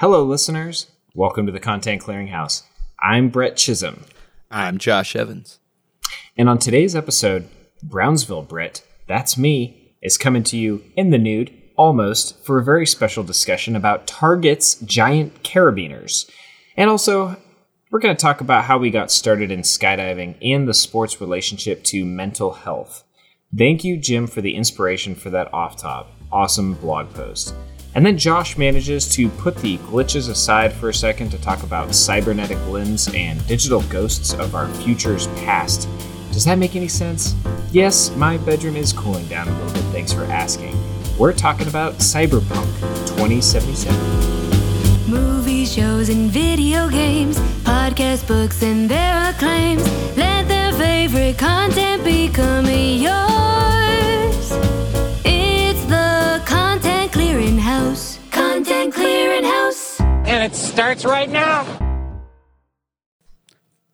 Hello, listeners. Welcome to the Content Clearinghouse. I'm Brett Chisholm. I'm Josh Evans. And on today's episode, Brownsville Brett, that's me, is coming to you in the nude, almost, for a very special discussion about Target's giant carabiners. And also, we're going to talk about how we got started in skydiving and the sport's relationship to mental health. Thank you, Jim, for the inspiration for that off top. Awesome blog post. And then Josh manages to put the glitches aside for a second to talk about cybernetic limbs and digital ghosts of our future's past. Does that make any sense? Yes, my bedroom is cooling down a little bit, thanks for asking. We're talking about Cyberpunk 2077. Movies, shows, and video games, podcast books, and their acclaims. Let their favorite content become yours. Content Clearing House. Content Clearing House. And it starts right now.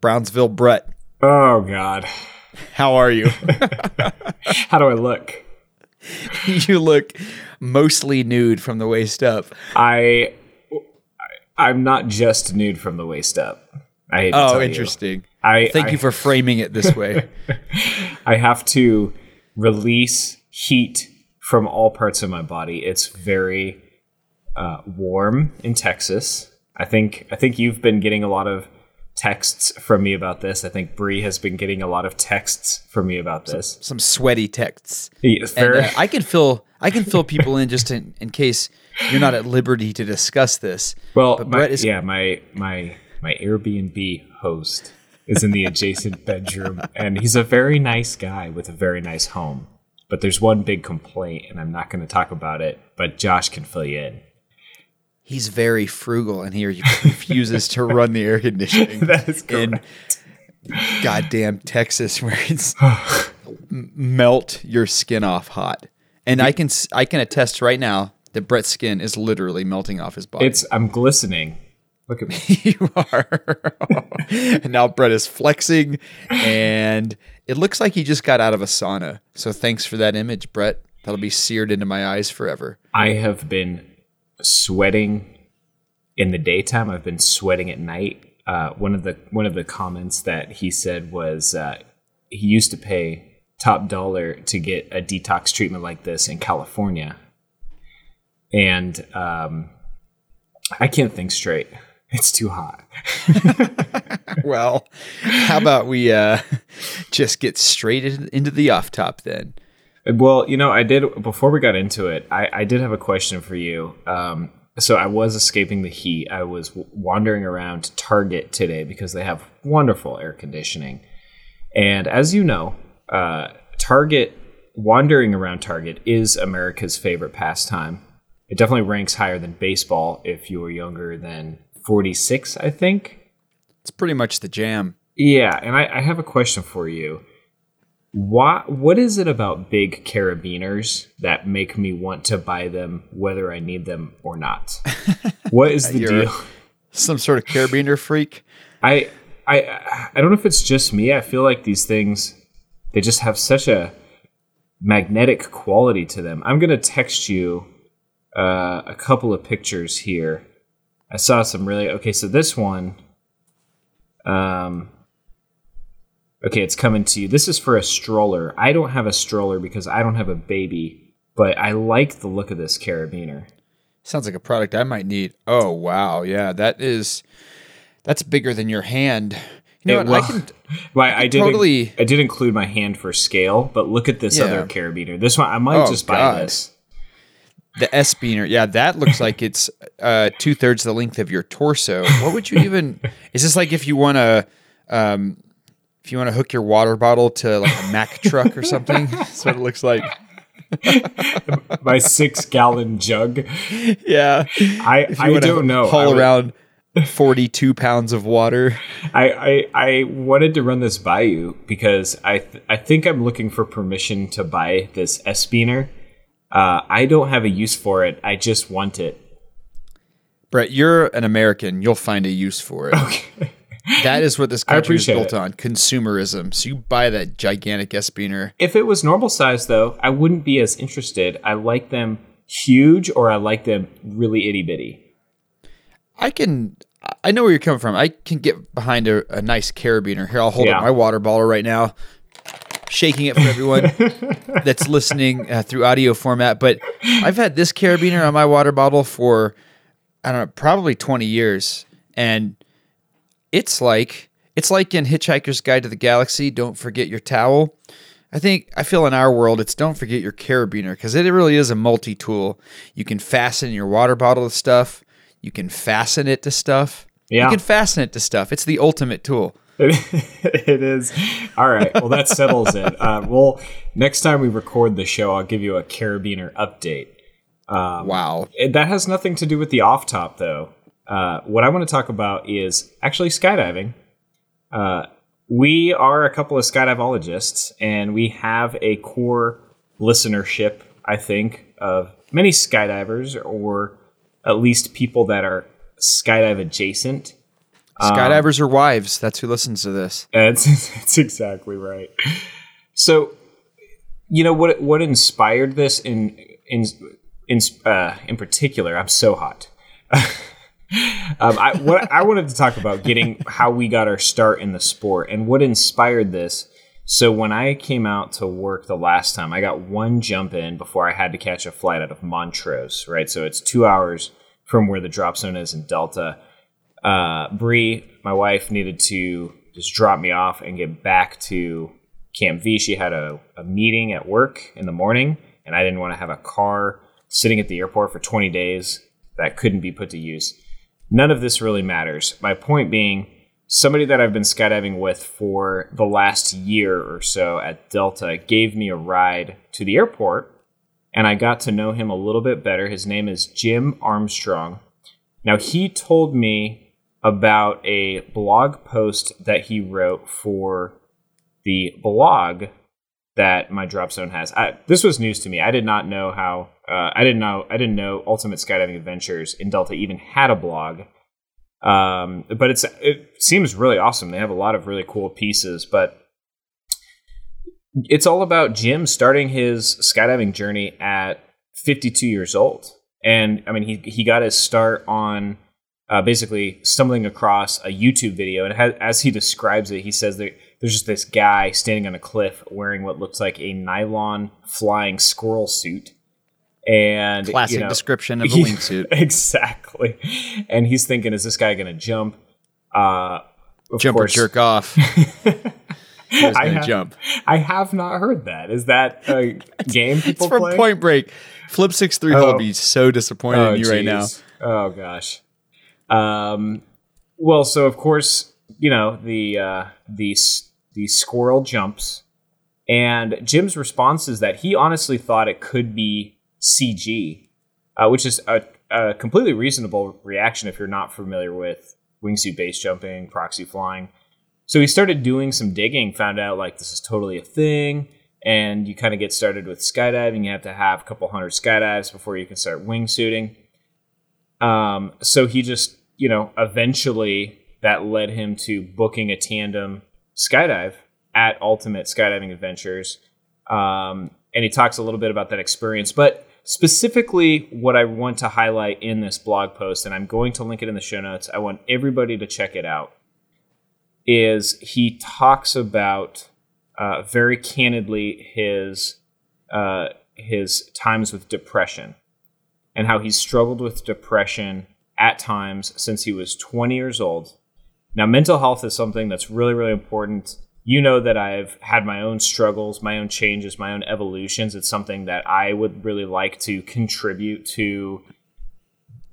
Brownsville Brett, Oh, God. how are you? How do I look? you look mostly nude from the waist up. I. I'm not just nude from the waist up. I hate to Oh, tell you. interesting. I Thank I- you for framing it this way. I have to release heat from all parts of my body. It's very uh, warm in Texas. I think I think you've been getting a lot of texts from me about this. I think Bree has been getting a lot of texts from me about this. Some sweaty texts. Yeah, And uh, I can fill I can fill people in just in, in case you're not at liberty to discuss this. well, but my, Brett is- yeah, my my my Airbnb host is in the adjacent bedroom, and he's a very nice guy with a very nice home. But there's one big complaint, and I'm not going to talk about it. But Josh can fill you in. He's very frugal and he refuses to run the air conditioning. That is in goddamn Texas where it's melt your skin off hot. And I can I can attest right now that Brett's skin is literally melting off his body. It's I'm glistening. Look at me. you are. and now Brett is flexing and it looks like he just got out of a sauna. So thanks for that image, Brett. That'll be seared into my eyes forever. I have been sweating in the daytime. I've been sweating at night. Uh, one of the one of the comments that he said was uh, he used to pay top dollar to get a detox treatment like this in California, and um, I can't think straight. It's too hot. Well, how about we uh, just get straight into the off top then? Well, you know, I did before we got into it. I, I did have a question for you. Um, so I was escaping the heat. I was w- wandering around Target today because they have wonderful air conditioning. And as you know, uh, Target wandering around Target is America's favorite pastime. It definitely ranks higher than baseball if you were younger than 46, I think. It's pretty much the jam. Yeah, and I, I have a question for you. Why, what is it about big carabiners that make me want to buy them whether I need them or not? What is the deal? Some sort of carabiner freak. I, I I don't know if it's just me. I feel like these things they just have such a magnetic quality to them. I'm gonna text you uh, a couple of pictures here. I saw some really okay. So this one, um, okay, it's coming to you. This is for a stroller. I don't have a stroller because I don't have a baby, but I like the look of this carabiner. Sounds like a product I might need. Oh wow, yeah, that is that's bigger than your hand. You know It- what? well, I can Well, I, did totally- I did include my hand for scale, but look at this Yeah. other carabiner. This one I might Oh, just buy God. this. The S beaner. Yeah, that looks like it's uh, two thirds the length of your torso. What would you even? Is this like if you want to, um, if you want to hook your water bottle to like a Mack truck or something? That's what it looks like. My six gallon jug. Yeah, I If you I don't know. I Haul would- around forty-two pounds of water. I, I I wanted to run this by you because I th- I think I'm looking for permission to buy this S beaner. Uh, I don't have a use for it. I just want it. Brett, you're an American. You'll find a use for it. Okay. That is what this country is built it. on consumerism. So you buy that gigantic S beaner. If it was normal size, though, I wouldn't be as interested. I like them huge, or I like them really itty bitty. I can. I know where you're coming from. I can get behind a, a nice carabiner. Here, I'll hold Yeah. up my water bottle right now, shaking it for everyone that's listening uh, through audio format. But I've had this carabiner on my water bottle for I don't know, probably 20 years, and it's like it's like in Hitchhiker's Guide to the Galaxy. Don't forget your towel. I think I feel in our world it's don't forget your carabiner because it really is a multi-tool. You can fasten your water bottle to stuff. You can fasten it to stuff. Yeah. You can fasten it to stuff. It's the ultimate tool. it is. All right. Well, that settles it. Uh, well, next time we record the show, I'll give you a carabiner update. wow. It- that has nothing to do with the off top, though. Uh, what I want to talk about is actually skydiving. Uh, we are a couple of skydiveologists, and we have a core listenership, I think, of many skydivers, or at least people that are skydive adjacent. Skydivers are wives. That's who listens to this. That's, that's exactly right. So, you know what? What inspired this in in in uh, in particular? I'm so hot. um, I what I wanted to talk about getting how we got our start in the sport and what inspired this. So when I came out to work the last time, I got one jump in before I had to catch a flight out of Montrose. Right, so it's two hours from where the drop zone is in Delta uh, Bree, my wife, needed to just drop me off and get back to Camp V. She had a, a meeting at work in the morning, and I didn't want to have a car sitting at the airport for 20 days that couldn't be put to use. None of this really matters. My point being, somebody that I've been skydiving with for the last year or so at Delta gave me a ride to the airport, and I got to know him a little bit better. His name is Jim Armstrong. Now, he told me about a blog post that he wrote for the blog that my drop zone has. I, this was news to me. I did not know how. Uh, I didn't know. I didn't know Ultimate Skydiving Adventures in Delta even had a blog. Um, but it's it seems really awesome. They have a lot of really cool pieces, but it's all about Jim starting his skydiving journey at 52 years old. And I mean, he he got his start on uh, basically stumbling across a YouTube video, and has, as he describes it, he says that there's just this guy standing on a cliff wearing what looks like a nylon flying squirrel suit, and Classic you know, description of a wingsuit. exactly. And he's thinking, is this guy going to jump? Uh, Jump or jerk off. I have- jump. I have not heard that. Is that a game people It's from play? Point Break. Flip six three. Oh. He'll be so disappointed in you right now. Oh gosh. Um. Well, so of course, you know the uh, the the squirrel jumps, and Jim's response is that he honestly thought it could be CG, uh, which is a, a completely reasonable reaction if you're not familiar with wingsuit base jumping, proxy flying. So he started doing some digging, found out like this is totally a thing, and you kind of get started with skydiving. You have to have a couple hundred skydives before you can start wingsuiting. Um, so he just, you know, eventually that led him to booking a tandem skydive at Ultimate Skydiving Adventures. Um, and he talks a little bit about that experience, but specifically what I want to highlight in this blog post, and I'm going to link it in the show notes. I want everybody to check it out. Is he talks about uh, very candidly his uh, his times with depression and how he's struggled with depression at times since he was 20 years old. Now, mental health is something that's really, really important. You know that I've had my own struggles, my own changes, my own evolutions. It's something that I would really like to contribute to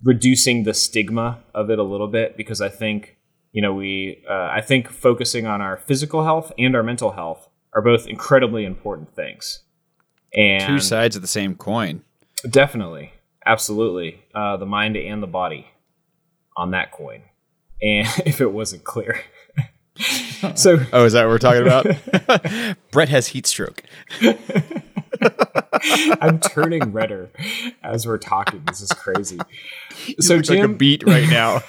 reducing the stigma of it a little bit because I think, you know, we, uh, I think focusing on our physical health and our mental health are both incredibly important things. And Two sides of the same coin. Definitely, absolutely, uh, the mind and the body on that coin. And if it wasn't clear, so Oh, is that what we're talking about? Brett has heat stroke. I'm turning redder as we're talking. This is crazy. So Looks like a beet right now.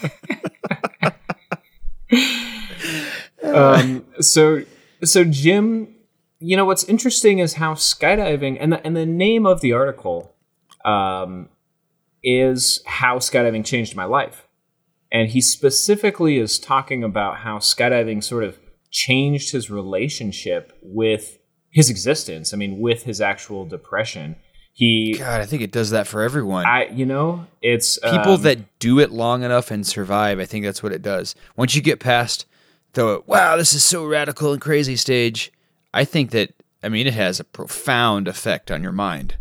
um, so so Jim, you know what's interesting is how skydiving and the and the name of the article um, is how skydiving changed my life. and he specifically is talking about how skydiving sort of changed his relationship with his existence. I mean, with his actual depression. He, God, I think it does that for everyone. I, you know, it's People um, that do it long enough and survive, I think that's what it does. Once you get past the wow, this is so radical and crazy stage, I think that I mean it has a profound effect on your mind.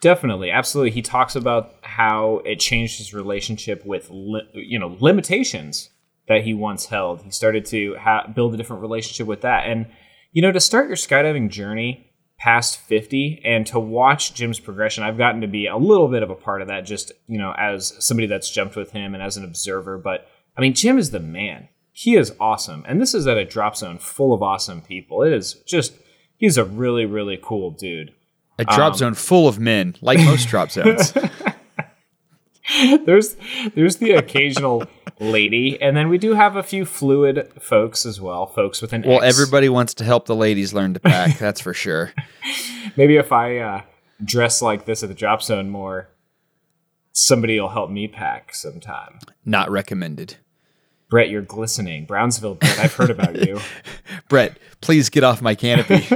Definitely, absolutely. He talks about how it changed his relationship with, li- you know, limitations that he once held. He started to ha- build a different relationship with that, and you know, to start your skydiving journey past 50 and to watch Jim's progression, I've gotten to be a little bit of a part of that, just you know, as somebody that's jumped with him and as an observer. But I mean, Jim is the man. He is awesome, and this is at a drop zone full of awesome people. It is just he's a really really cool dude. A drop zone full of men, like most drop zones. there's there's the occasional lady, and then we do have a few fluid folks as well, folks with an Well, X. everybody wants to help the ladies learn to pack, that's for sure. Maybe if I uh, dress like this at the drop zone more, somebody will help me pack sometime. Not recommended. Brett, you're glistening. Brownsville, Brett, I've heard about you. Brett, please get off my canopy.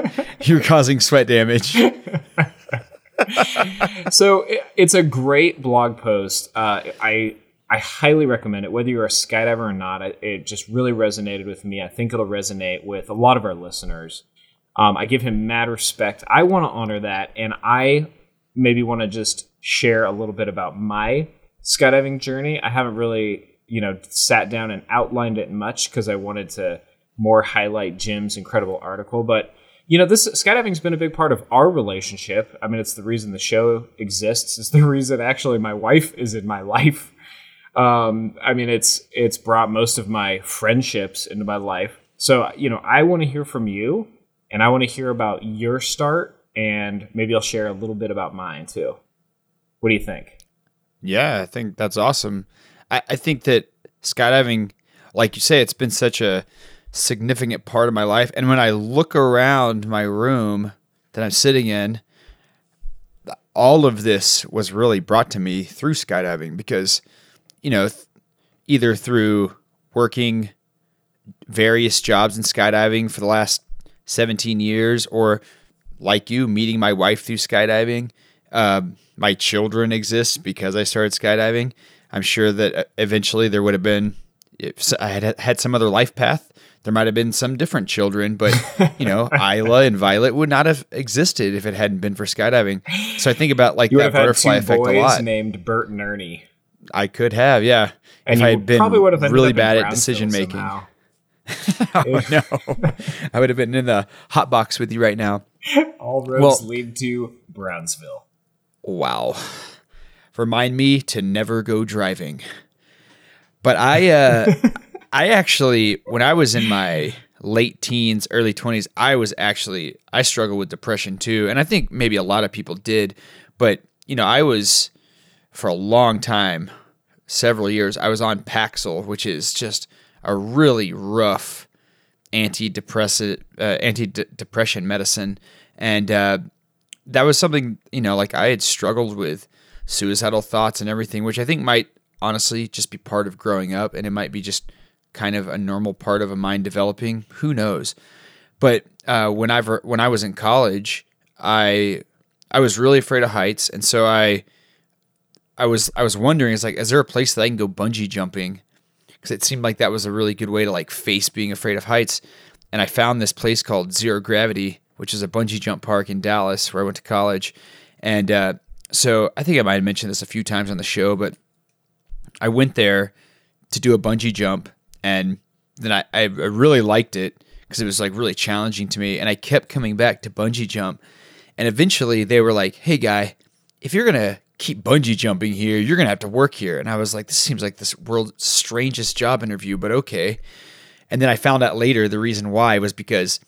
You're causing sweat damage. so it, it's a great blog post. Uh, I I highly recommend it, whether you're a skydiver or not. It just really resonated with me. I think it'll resonate with a lot of our listeners. Um, I give him mad respect. I want to honor that, and I maybe want to just share a little bit about my skydiving journey. I haven't really, you know, sat down and outlined it much because I wanted to more highlight Jim's incredible article, but you know, this skydiving's been a big part of our relationship. I mean, it's the reason the show exists. It's the reason actually my wife is in my life. Um, I mean, it's it's brought most of my friendships into my life. So, you know, I want to hear from you, and I want to hear about your start, and maybe I'll share a little bit about mine too. What do you think? Yeah, I think that's awesome. I, I think that skydiving, like you say, it's been such a significant part of my life. And when I look around my room that I'm sitting in, all of this was really brought to me through skydiving because, you know, th- either through working various jobs in skydiving for the last 17 years or like you meeting my wife through skydiving um, my children exist because i started skydiving i'm sure that uh, eventually there would have been if i had had some other life path there might have been some different children but you know isla and violet would not have existed if it hadn't been for skydiving. So i think about like You that butterfly effect a boys lot. named Bert and Ernie, i could have yeah. And if i had been probably would have really bad at decision making oh no. I would have been in the hot box with you right now. All roads Well- lead to Brownsville. Wow. Remind me to never go driving. But I uh I actually when I was in my late teens, early 20s, I was actually I struggled with depression too, and I think maybe a lot of people did, but you know, I was for a long time, several years, I was on Paxil, which is just a really rough antidepressant uh, anti-depression medicine. And uh that was something you know like i had struggled with suicidal thoughts and everything which i think might honestly just be part of growing up and it might be just kind of a normal part of a mind developing who knows but uh, whenever when i was in college i i was really afraid of heights and so i i was i was wondering it's like is there a place that i can go bungee jumping because it seemed like that was a really good way to like face being afraid of heights and i found this place called zero gravity which is a bungee jump park in Dallas where I went to college. And uh, so I think I might have mentioned this a few times on the show, but I went there to do a bungee jump. And then I, I really liked it because it was like really challenging to me. And I kept coming back to bungee jump. And eventually they were like, hey, guy, if you're to keep bungee jumping here, you're to have to work here. And I was like, this seems like this world's strangest job interview, but okay. And then I found out later the reason why was because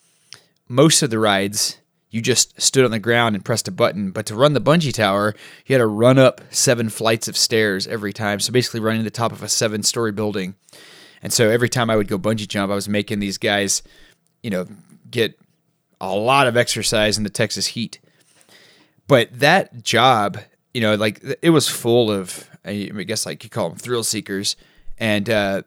most of the rides you just stood on the ground and pressed a button but to run the bungee tower you had to run up seven flights of stairs every time so basically running the top of a seven story building and so every time i would go bungee jump i was making these guys you know get a lot of exercise in the texas heat but that job you know like it was full of i guess like you call them thrill seekers and uh,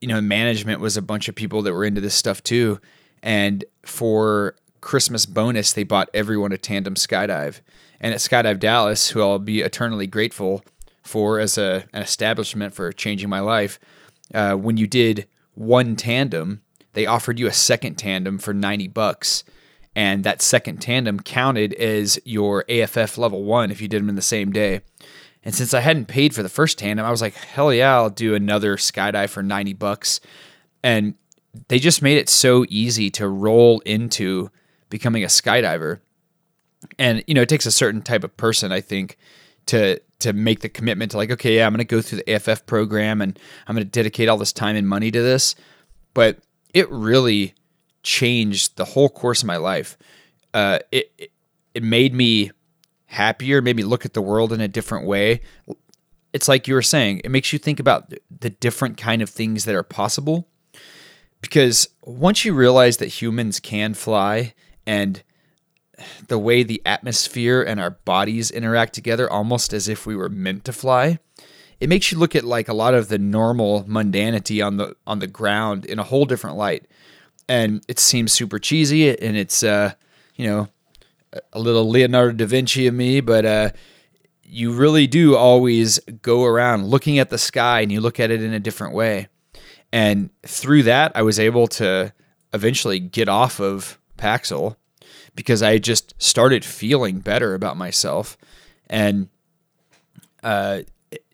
you know, management was a bunch of people that were into this stuff too. And for Christmas bonus, they bought everyone a tandem skydive. And at Skydive Dallas, who I'll be eternally grateful for as a, an establishment for changing my life, uh, when you did one tandem, they offered you a second tandem for 90 bucks. And that second tandem counted as your AFF level one if you did them in the same day. And since I hadn't paid for the first tandem, I was like, hell yeah, I'll do another skydive for 90 bucks. And they just made it so easy to roll into becoming a skydiver. And you know, it takes a certain type of person, I think, to to make the commitment to like, okay, yeah, I'm going to go through the AFF program and I'm going to dedicate all this time and money to this. But it really changed the whole course of my life. Uh, it, it it made me happier, made me look at the world in a different way. It's like you were saying, it makes you think about the different kind of things that are possible. Because once you realize that humans can fly and the way the atmosphere and our bodies interact together almost as if we were meant to fly, it makes you look at like a lot of the normal mundanity on the on the ground in a whole different light. And it seems super cheesy and it's uh, you know, a little Leonardo da Vinci of me, but uh, you really do always go around looking at the sky and you look at it in a different way. And through that, I was able to eventually get off of Paxil because I just started feeling better about myself. And, uh,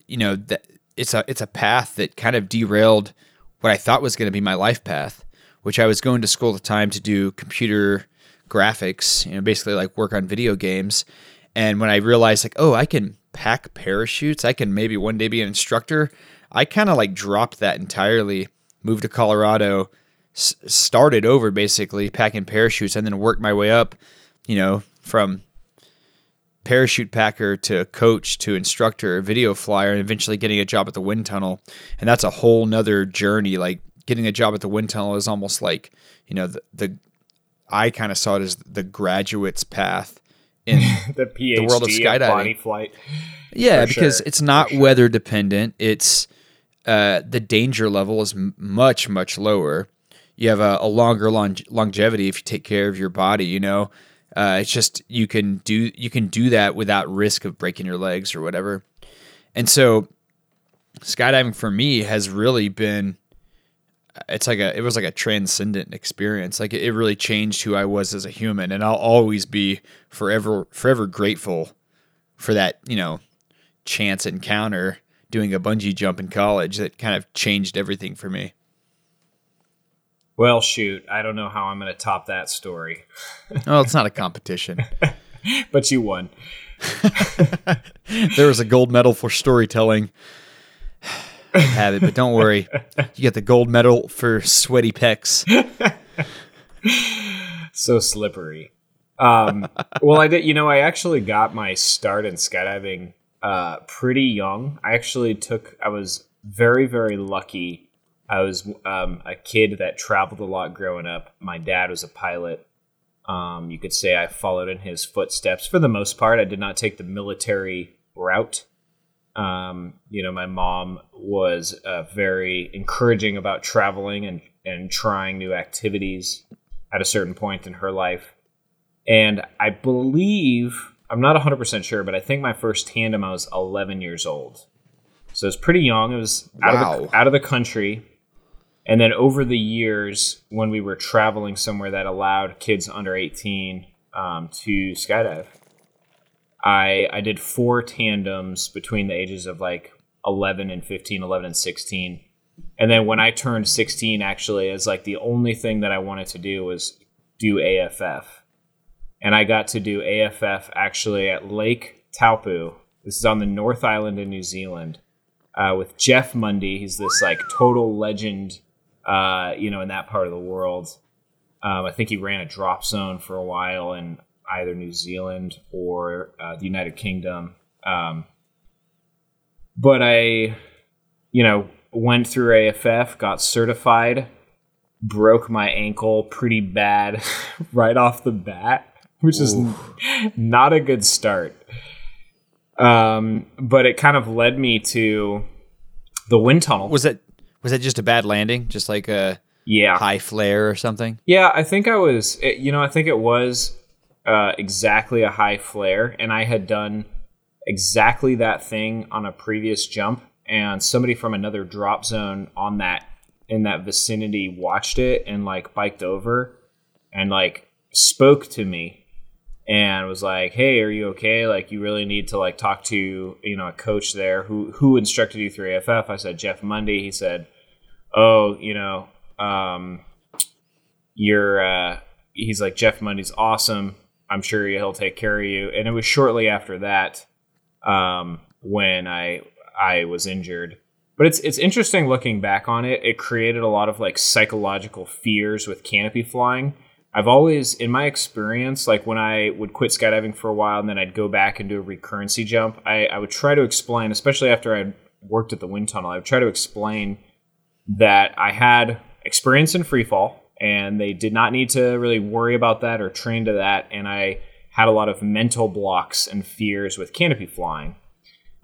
you know, that it's a, it's a path that kind of derailed what I thought was going to be my life path, which I was going to school at the time to do computer graphics, you know, basically like work on video games. And when I realized like, oh, I can pack parachutes, I can maybe one day be an instructor, I kind of like dropped that entirely, moved to Colorado, s- started over basically packing parachutes and then worked my way up, you know, from parachute packer to coach to instructor, video flyer, and eventually getting a job at the wind tunnel. And that's a whole nother journey. Like getting a job at the wind tunnel is almost like, you know, the, the I kind of saw it as the graduate's path in the PhD the world of skydiving. body flight. yeah, because sure, it's not sure. weather dependent. It's uh, the danger level is m- much much lower. You have a, a longer long- longevity if you take care of your body. You know, uh, it's just you can do you can do that without risk of breaking your legs or whatever. And so, skydiving for me has really been it's like a it was like a transcendent experience like it, it really changed who i was as a human and i'll always be forever forever grateful for that you know chance encounter doing a bungee jump in college that kind of changed everything for me Well, shoot, I don't know how I'm going to top that story, well it's not a competition but you won. there was a gold medal for storytelling I have it but don't worry you get the gold medal for sweaty pecs so slippery. Um, well, I did. You know, I actually got my start in skydiving uh, pretty young. I actually took. I was very, very lucky. I was um, a kid that traveled a lot growing up. My dad was a pilot. Um, you could say I followed in his footsteps for the most part. I did not take the military route. Um, you know, my mom was uh, very encouraging about traveling and, and trying new activities at a certain point in her life. And I believe, I'm not 100% sure, but I think my first tandem, I was 11 years old. So it was pretty young. It was out, of, Wow. the, out of the country. And then over the years, when we were traveling somewhere that allowed kids under 18 um, to skydive, I, I did four tandems between the ages of like 11 and 15, 11 and 16. And then when I turned 16, actually, as like the only thing that I wanted to do was do AFF. And I got to do AFF actually at Lake Taupo. This is on the North Island in New Zealand uh, with Jeff Mundy. He's this like total legend, uh, you know, in that part of the world. Um, I think he ran a drop zone for a while in either New Zealand or uh, the United Kingdom. Um, but I, you know, went through AFF, got certified, broke my ankle pretty bad right off the bat, which is not a good start. Um, but it kind of led me to the wind tunnel. Was that was that just a bad landing? Just like a yeah. high flare or something? Yeah, I think I was. It, you know, I think it was uh, exactly a high flare, and I had done exactly that thing on a previous jump, and somebody from another drop zone on that in that vicinity watched it and like biked over and like spoke to me and was like, "Hey, are you okay? Like, you really need to like talk to you know a coach there who who instructed you through AFF." I said Jeff Mundy. He said, "Oh, you know, um, you're." Uh, he's like Jeff Mundy's awesome. I'm sure he'll take care of you. And it was shortly after that um, when I I was injured. But it's it's interesting looking back on it. It created a lot of like psychological fears with canopy flying. I've always, in my experience, like when I would quit skydiving for a while and then I'd go back and do a recurrency jump, I, I would try to explain, especially after I'd worked at the wind tunnel, I would try to explain that I had experience in free fall and they did not need to really worry about that or train to that. And I had a lot of mental blocks and fears with canopy flying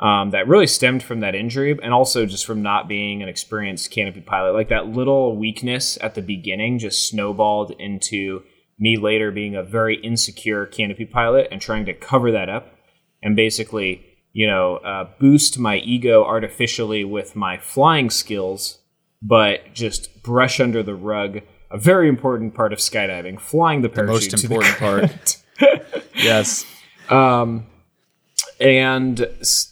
um, that really stemmed from that injury and also just from not being an experienced canopy pilot. Like that little weakness at the beginning just snowballed into me later being a very insecure canopy pilot and trying to cover that up and basically, you know, uh, boost my ego artificially with my flying skills, but just brush under the rug a very important part of skydiving, flying the parachute. most the important part. Yes. and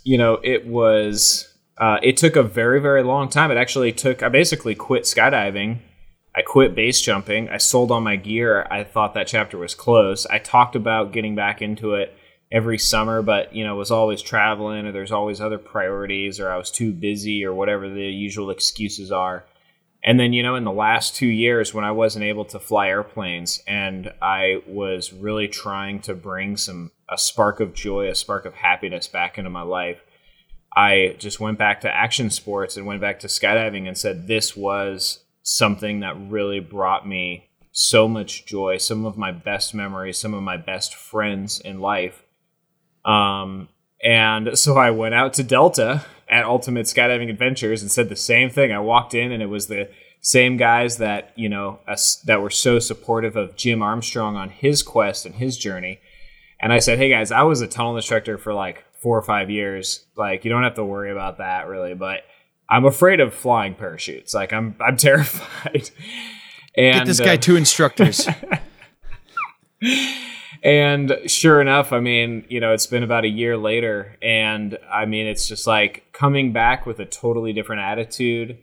you know it was uh, it took a very very long time it actually took i basically quit skydiving i quit base jumping i sold all my gear i thought that chapter was closed i talked about getting back into it every summer but you know was always traveling or there's always other priorities or i was too busy or whatever the usual excuses are and then, you know, in the last two years when I wasn't able to fly airplanes and I was really trying to bring some, a spark of joy, a spark of happiness back into my life, I just went back to action sports and went back to skydiving and said this was something that really brought me so much joy, some of my best memories, some of my best friends in life. Um, and so I went out to Delta at Ultimate Skydiving Adventures and said the same thing. I walked in and it was the same guys that, you know, us, that were so supportive of Jim Armstrong on his quest and his journey. And I said, "Hey guys, I was a tunnel instructor for like 4 or 5 years. Like you don't have to worry about that really, but I'm afraid of flying parachutes. Like I'm I'm terrified." And Get this guy uh, two instructors. and sure enough, I mean, you know, it's been about a year later, and I mean, it's just like coming back with a totally different attitude.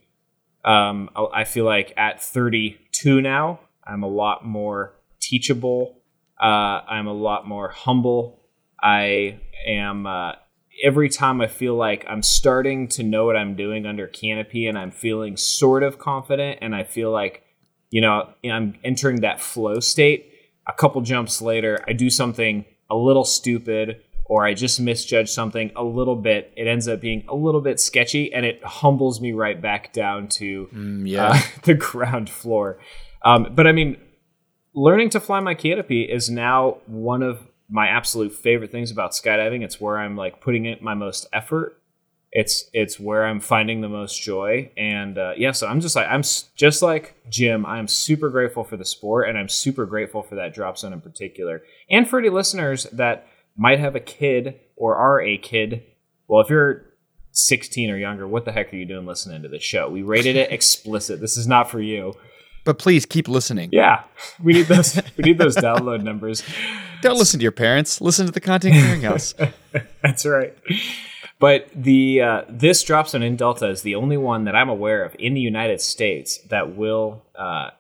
Um, I feel like at 32 now, I'm a lot more teachable. Uh, I'm a lot more humble. I am. Uh, every time I feel like I'm starting to know what I'm doing under canopy, and I'm feeling sort of confident, and I feel like, you know, I'm entering that flow state a couple jumps later, I do something a little stupid or I just misjudge something a little bit. It ends up being a little bit sketchy and it humbles me right back down to yeah. uh, the ground floor. Um, but I mean, learning to fly my canopy is now one of my absolute favorite things about skydiving. It's where I'm like putting in my most effort. It's it's where I'm finding the most joy, and uh, yeah. So I'm just like I'm s- just like Jim. I'm super grateful for the sport, and I'm super grateful for that drop zone in particular, and for any listeners that might have a kid or are a kid. Well, if you're 16 or younger, what the heck are you doing listening to this show? We rated it explicit. This is not for you. but please keep listening. Yeah, we need those. we need those download numbers. Don't listen to your parents. Listen to the Content Clearinghouse. That's right. But the uh, this drop zone in Delta is the only one that I'm aware of in the United States that will uh,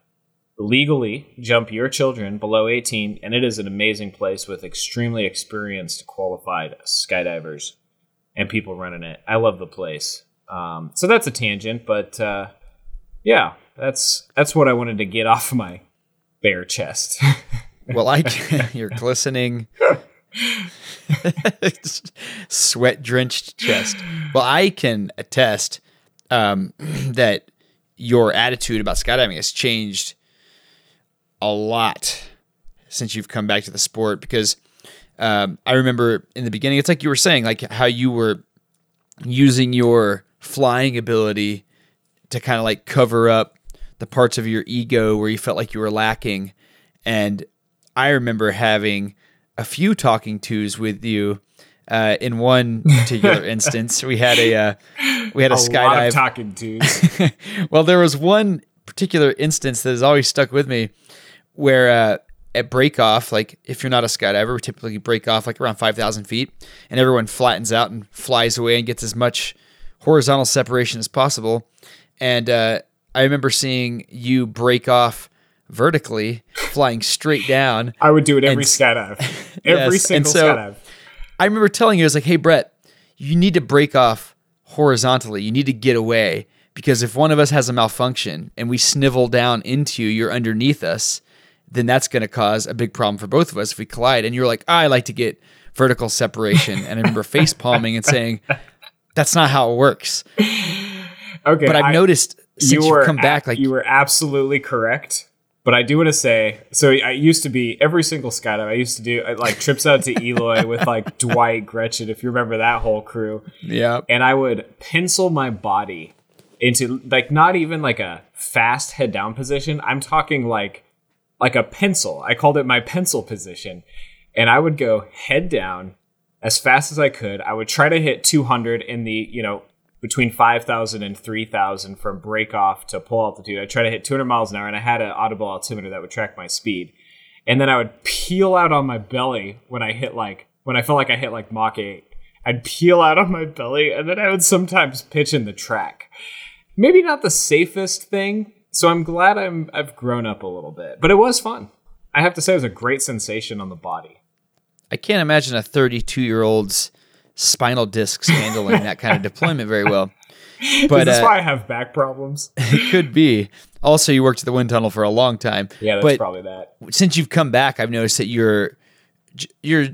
legally jump your children below 18, and it is an amazing place with extremely experienced, qualified skydivers and people running it. I love the place. Um, so that's a tangent, but uh, yeah, that's that's what I wanted to get off my bare chest. well, I you're glistening, sweat drenched chest. Well, I can attest um, that your attitude about skydiving has changed a lot since you've come back to the sport because um, I remember in the beginning, it's like you were saying, like how you were using your flying ability to kind of like cover up the parts of your ego where you felt like you were lacking. And I remember having a few talking tos with you. Uh, in one particular instance, we had a uh, we had a, A skydive. talking twos. well, there was one particular instance that has always stuck with me where uh, at break off, like if you're not a skydiver, we typically break off like around 5,000 feet and everyone flattens out and flies away and gets as much horizontal separation as possible. And uh, I remember seeing you break off vertically, flying straight down. I would do it every And- skydive. Every Yes, and single so- skydive. I remember telling you, I was like, hey, Brett, you need to break off horizontally. You need to get away because if one of us has a malfunction and we snivel down into you, you're underneath us, then that's going to cause a big problem for both of us if we collide. And you're like, I like to get vertical separation. And I remember face palming and saying, that's not how it works. Okay, But I've I- noticed since you you've come back, a- like, you were absolutely correct. But I do want to say, so I used to be every single skydive. I used to do like trips out to Eloy with like Dwight Gretchen, if you remember that whole crew. yeah, and I would pencil my body into like not even like a fast head down position. I'm talking like like a pencil. I called it my pencil position. And I would go head down as fast as I could. I would try to hit 200 in the, you know, between 5,000 and 3,000 from break off to pull altitude. I'd try to hit 200 miles an hour and I had an audible altimeter that would track my speed. And then I would peel out on my belly when I hit like, when I felt like I hit like Mach 8. I'd peel out on my belly and then I would sometimes pitch in the track. Maybe not the safest thing, so I'm glad I'm I've grown up a little bit. But it was fun. I have to say it was a great sensation on the body. I can't imagine a 32 year old's spinal discs handling that kind of deployment very well. But That's uh, why I have back problems. it could be. Also, you worked at the wind tunnel for a long time. Yeah, that's but probably that. since you've come back, I've noticed that you're you're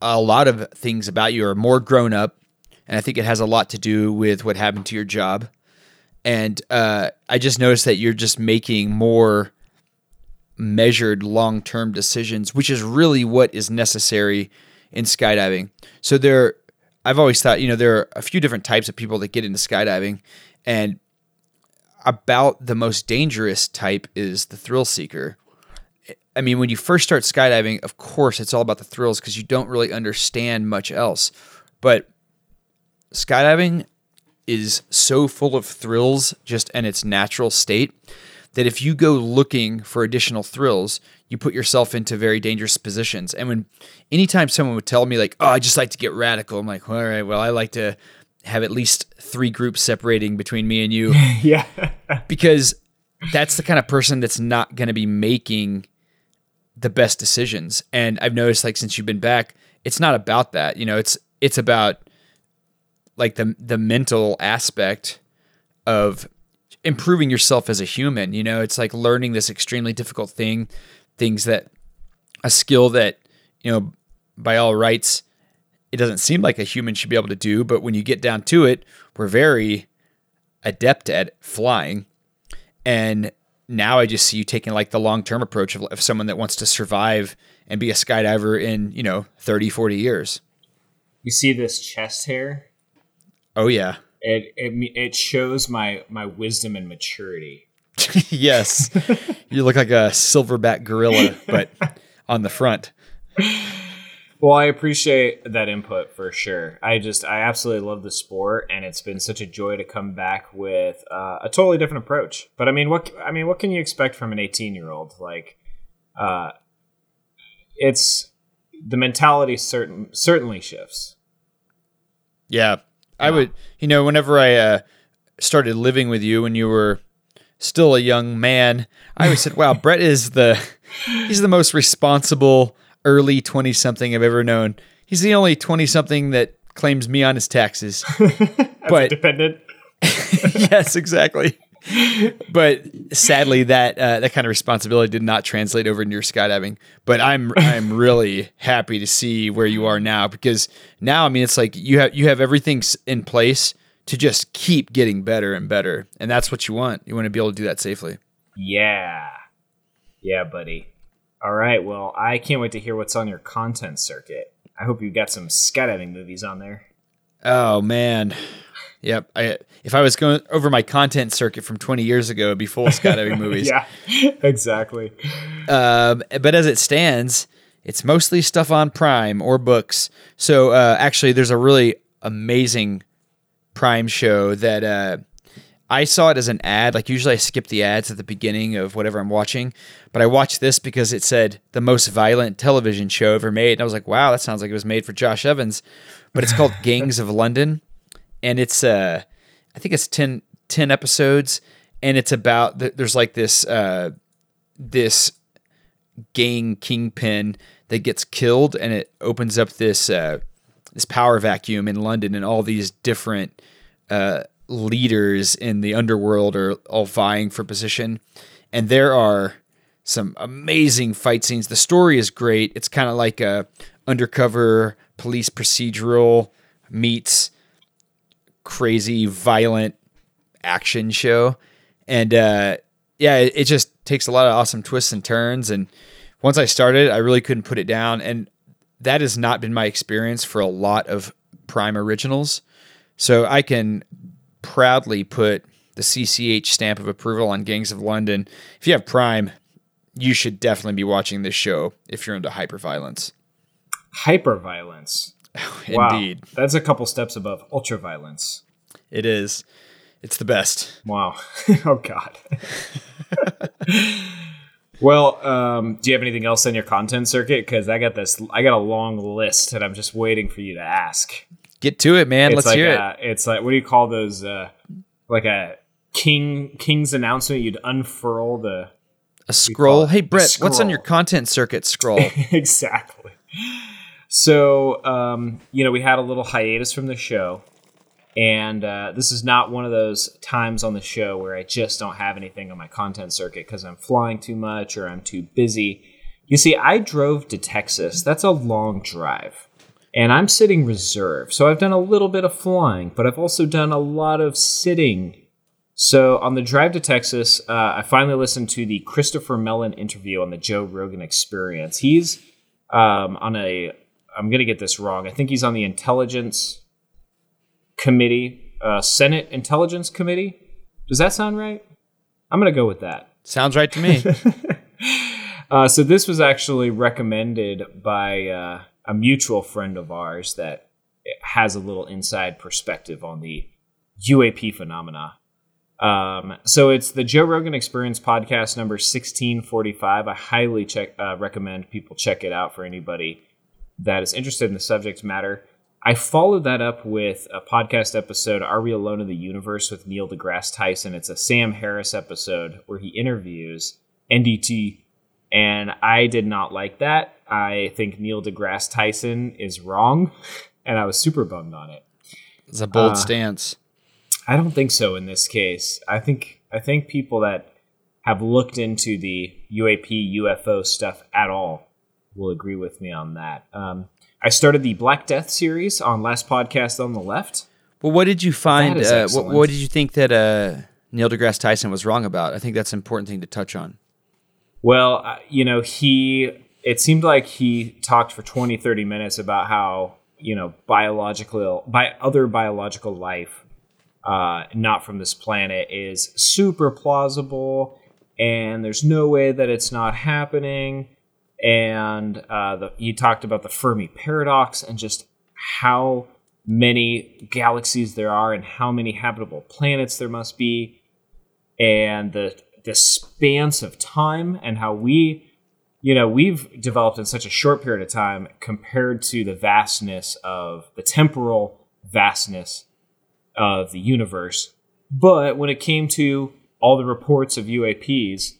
a lot of things about you are more grown up, and I think it has a lot to do with what happened to your job. And uh, I just noticed that you're just making more measured long term decisions, which is really what is necessary in skydiving. So there, I've always thought, you know, there are a few different types of people that get into skydiving, and about the most dangerous type is the thrill seeker. I mean, when you first start skydiving, of course, it's all about the thrills because you don't really understand much else. But skydiving is so full of thrills just in its natural state that if you go looking for additional thrills, you put yourself into very dangerous positions. And when anytime someone would tell me like, "Oh, I just like to get radical," I'm like, "All right, well, I like to have at least three groups separating between me and you." Yeah. because that's the kind of person that's not going to be making the best decisions. And I've noticed like since you've been back, it's not about that. You know, it's it's about like the the mental aspect of improving yourself as a human. You know, it's like learning this extremely difficult thing, things that a skill that, you know, by all rights, it doesn't seem like a human should be able to do, but when you get down to it, we're very adept at flying. And now I just see you taking like the long term approach of, of someone that wants to survive and be a skydiver in, you know, 30, 40 years. You see this chest hair? Oh, yeah. It it it shows my my wisdom and maturity. yes. you look like a silverback gorilla, but on the front. Well, I appreciate that input for sure. I just I absolutely love the sport, and it's been such a joy to come back with uh, a totally different approach. But I mean, what I mean, what can you expect from an eighteen year old? Like, uh, it's the mentality certain certainly shifts. Yeah. I would, you know, whenever I uh, started living with you when you were still a young man, I always said, wow, Brett is the, he's the most responsible early 20 something I've ever known. He's the only 20 something that claims me on his taxes. but Dependent. yes, exactly. But sadly, that uh, that kind of responsibility did not translate over into your skydiving. But I'm I'm really happy to see where you are now because now I mean it's like you have you have everything in place to just keep getting better and better, and that's what you want. You want to be able to do that safely. Yeah, yeah, buddy. All right. Well, I can't wait to hear what's on your content circuit. I hope you got some skydiving movies on there. Oh man, Yep. I if I was going over my content circuit from 20 years ago, it'd be full of skydiving movies. yeah, exactly. Um, but as it stands, it's mostly stuff on Prime or books. So uh, actually, there's a really amazing Prime show that uh, I saw it as an ad. Like usually, I skip the ads at the beginning of whatever I'm watching, but I watched this because it said the most violent television show ever made, and I was like, wow, that sounds like it was made for Josh Evans. But it's called Gangs of London, and it's uh, I think it's 10, 10 episodes, and it's about there's like this uh, this gang kingpin that gets killed, and it opens up this uh, this power vacuum in London, and all these different uh, leaders in the underworld are all vying for position, and there are some amazing fight scenes. The story is great. It's kind of like a undercover police procedural meets crazy violent action show. And uh yeah it, it just takes a lot of awesome twists and turns. And once i started i really couldn't put it down. And that has not been my experience for a lot of prime originals. So i can proudly put the cch stamp of approval on gangs of london. If you have prime you should definitely be watching this show if you're into hyperviolence. Hyperviolence. Wow, indeed that's a couple steps above ultraviolence. it is it's the best Wow. oh God. well, um, do you have anything else on your content circuit? Because I got this. I got a long list, and I'm just waiting for you to ask. get to it man It's let's like hear it It's like what do you call those? Uh, like a king king's announcement. You'd unfurl the A scroll. Hey a Brett, what's on your content circuit scroll? exactly. So, um, you know, we had a little hiatus from the show, and uh, this is not one of those times on the show where I just don't have anything on my content circuit because I'm flying too much or I'm too busy. You see, I drove to Texas. That's a long drive. And I'm sitting reserve. So I've done a little bit of flying, but I've also done a lot of sitting so on the drive to Texas, uh, I finally listened to the Christopher Mellon interview on the Joe Rogan Experience. He's um, on a, I'm going to get this wrong. I think he's on the Intelligence Committee, uh, Senate Intelligence Committee. Does that sound right? I'm going to go with that. Sounds right to me. Uh, so this was actually recommended by uh, a mutual friend of ours that has a little inside perspective on the UAP phenomena. Um, so it's the Joe Rogan Experience podcast number 1645. I highly check uh, recommend people check it out for anybody that is interested in the subject matter. I followed that up with a podcast episode, Are We Alone in the Universe, with Neil deGrasse Tyson. It's a Sam Harris episode where he interviews NDT, and I did not like that. I think Neil deGrasse Tyson is wrong, and I was super bummed on it. It's a bold Uh, stance. I don't think so in this case. I think I think people that have looked into the UAP UFO stuff at all will agree with me on that. Um, I started the Black Death series on last podcast on the left. Well, what did you find? Uh, what, what did you think that uh, Neil deGrasse Tyson was wrong about? I think that's an important thing to touch on. Well, uh, you know, he it seemed like he talked for 20 30 minutes about how, you know, biological by other biological life uh not from this planet is super plausible and there's no way that it's not happening and uh the, he talked about the Fermi paradox and just how many galaxies there are and how many habitable planets there must be. And the the spans of time and how we you know we've developed in such a short period of time compared to the vastness of the temporal vastness of the universe. But when it came to all the reports of UAPs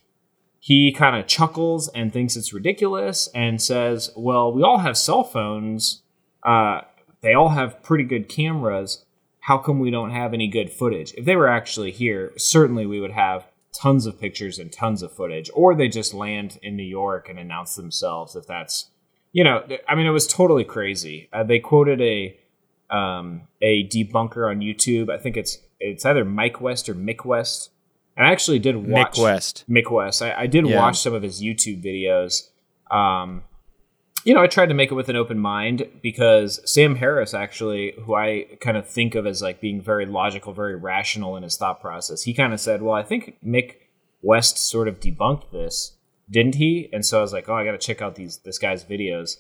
he kind of chuckles and thinks it's ridiculous and says well we all have cell phones uh, they all have pretty good cameras how come we don't have any good footage? If they were actually here, certainly we would have tons of pictures and tons of footage, or they just land in New York and announce themselves. If that's, you know, I mean, it was totally crazy. Uh, they quoted a um, a debunker on YouTube. I think it's it's either Mike West or Mick West. And I actually did watch Mick West. Mick West. I, I did Yeah. watch some of his YouTube videos. Um, you know, I tried to make it with an open mind because Sam Harris, actually, who I kind of think of as like being very logical, very rational in his thought process, he kind of said, "Well, I think Mick West sort of debunked this, didn't he?" And so I was like, "Oh, I got to check out these this guy's videos."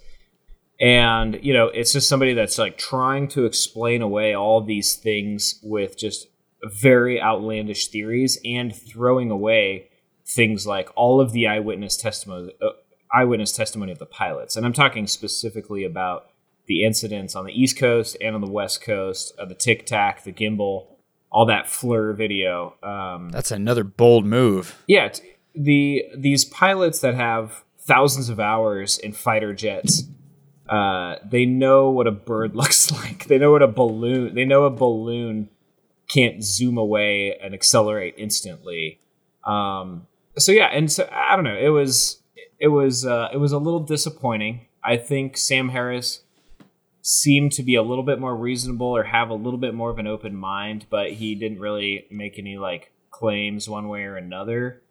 And you know, it's just somebody that's like trying to explain away all these things with just very outlandish theories and throwing away things like all of the eyewitness testimony uh, eyewitness testimony of the pilots. And I'm talking specifically about the incidents on the East Coast and on the West Coast, uh, the Tic Tac, the gimbal, all that FLIR video. Um, That's another bold move. yeah, the these pilots that have thousands of hours in fighter jets, uh, they know what a bird looks like. They know what a balloon. They know a balloon can't zoom away and accelerate instantly. Um, so yeah, and so I don't know. It was it was uh, it was a little disappointing. I think Sam Harris seemed to be a little bit more reasonable or have a little bit more of an open mind, but he didn't really make any like claims one way or another.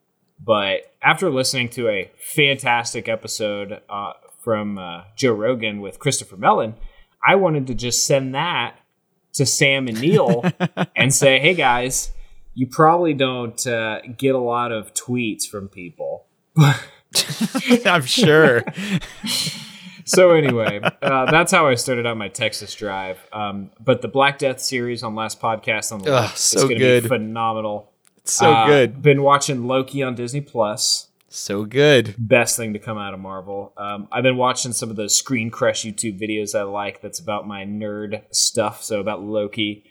But after listening to a fantastic episode uh, from uh, Joe Rogan with Christopher Mellon, I wanted to just send that to Sam and Neil and say, "Hey guys, you probably don't uh, get a lot of tweets from people." I'm sure. so anyway, uh, that's how I started out my Texas drive. Um, but the Black Death series on last podcast on the Ugh, left is so going to be good. phenomenal. so Uh, good. Been watching Loki on Disney Plus. So good. Best thing to come out of Marvel. Um, I've been watching some of those Screen Crush YouTube videos I like. That's about my nerd stuff. So about Loki.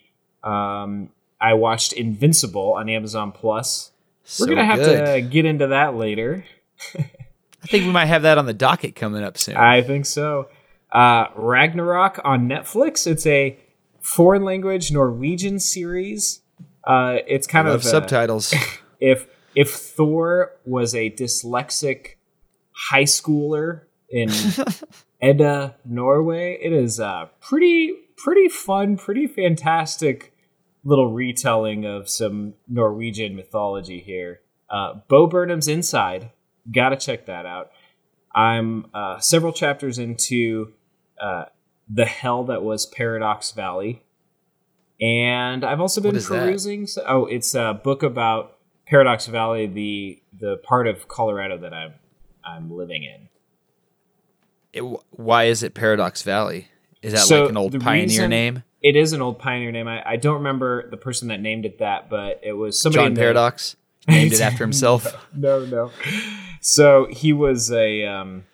Um, I watched Invincible on Amazon Plus. We're gonna have good. to get into that later. I think we might have that on the docket coming up soon. I think so. Uh, Ragnarok on Netflix. It's a foreign language Norwegian series. Uh, it's kind of uh, subtitles. if if Thor was a dyslexic high schooler in Edda, Norway, it is a pretty pretty fun, pretty fantastic little retelling of some Norwegian mythology here. Uh, Bo Burnham's Inside, gotta check that out. I'm uh, several chapters into uh, the hell that was Paradox Valley, and I've also been What is perusing. So, oh, it's a book about Paradox Valley, the the part of Colorado that I'm I'm living in. It- why is it Paradox Valley? Is that So, like an old pioneer name? It is an old pioneer name. I, I don't remember the person that named it that, but it was somebody John in the- Paradox named it after himself. no, no. So he was a um,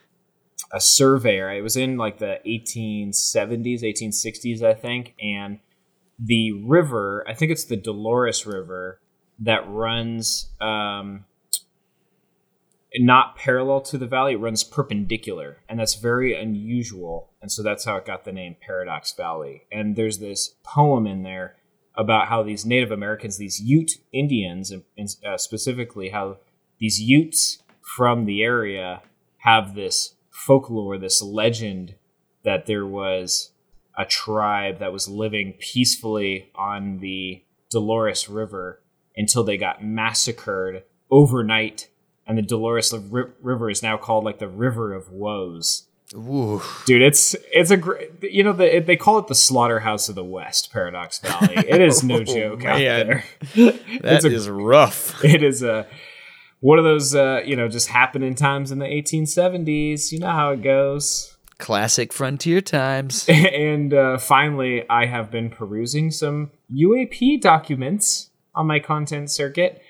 a surveyor. It was in like the 1870s, 1860s, I think, and the river. I think it's the Dolores River that runs um, not parallel to the valley. It runs perpendicular, and that's very unusual. And so that's how it got the name Paradox Valley. And there's this poem in there about how these Native Americans, these Ute Indians, and, uh, specifically how these Utes from the area have this folklore, this legend that there was a tribe that was living peacefully on the Dolores River until they got massacred overnight. And the Dolores River is now called like the River of Woes. Ooh. Dude, it's it's a great. You know, the, they call it the slaughterhouse of the West, Paradox Valley. It is no joke out Oh, man. there. That a- is rough. it is a one of those uh, you know just happening times in the 1870s. You know how it goes. Classic frontier times. and uh, finally, I have been perusing some UAP documents on my content circuit.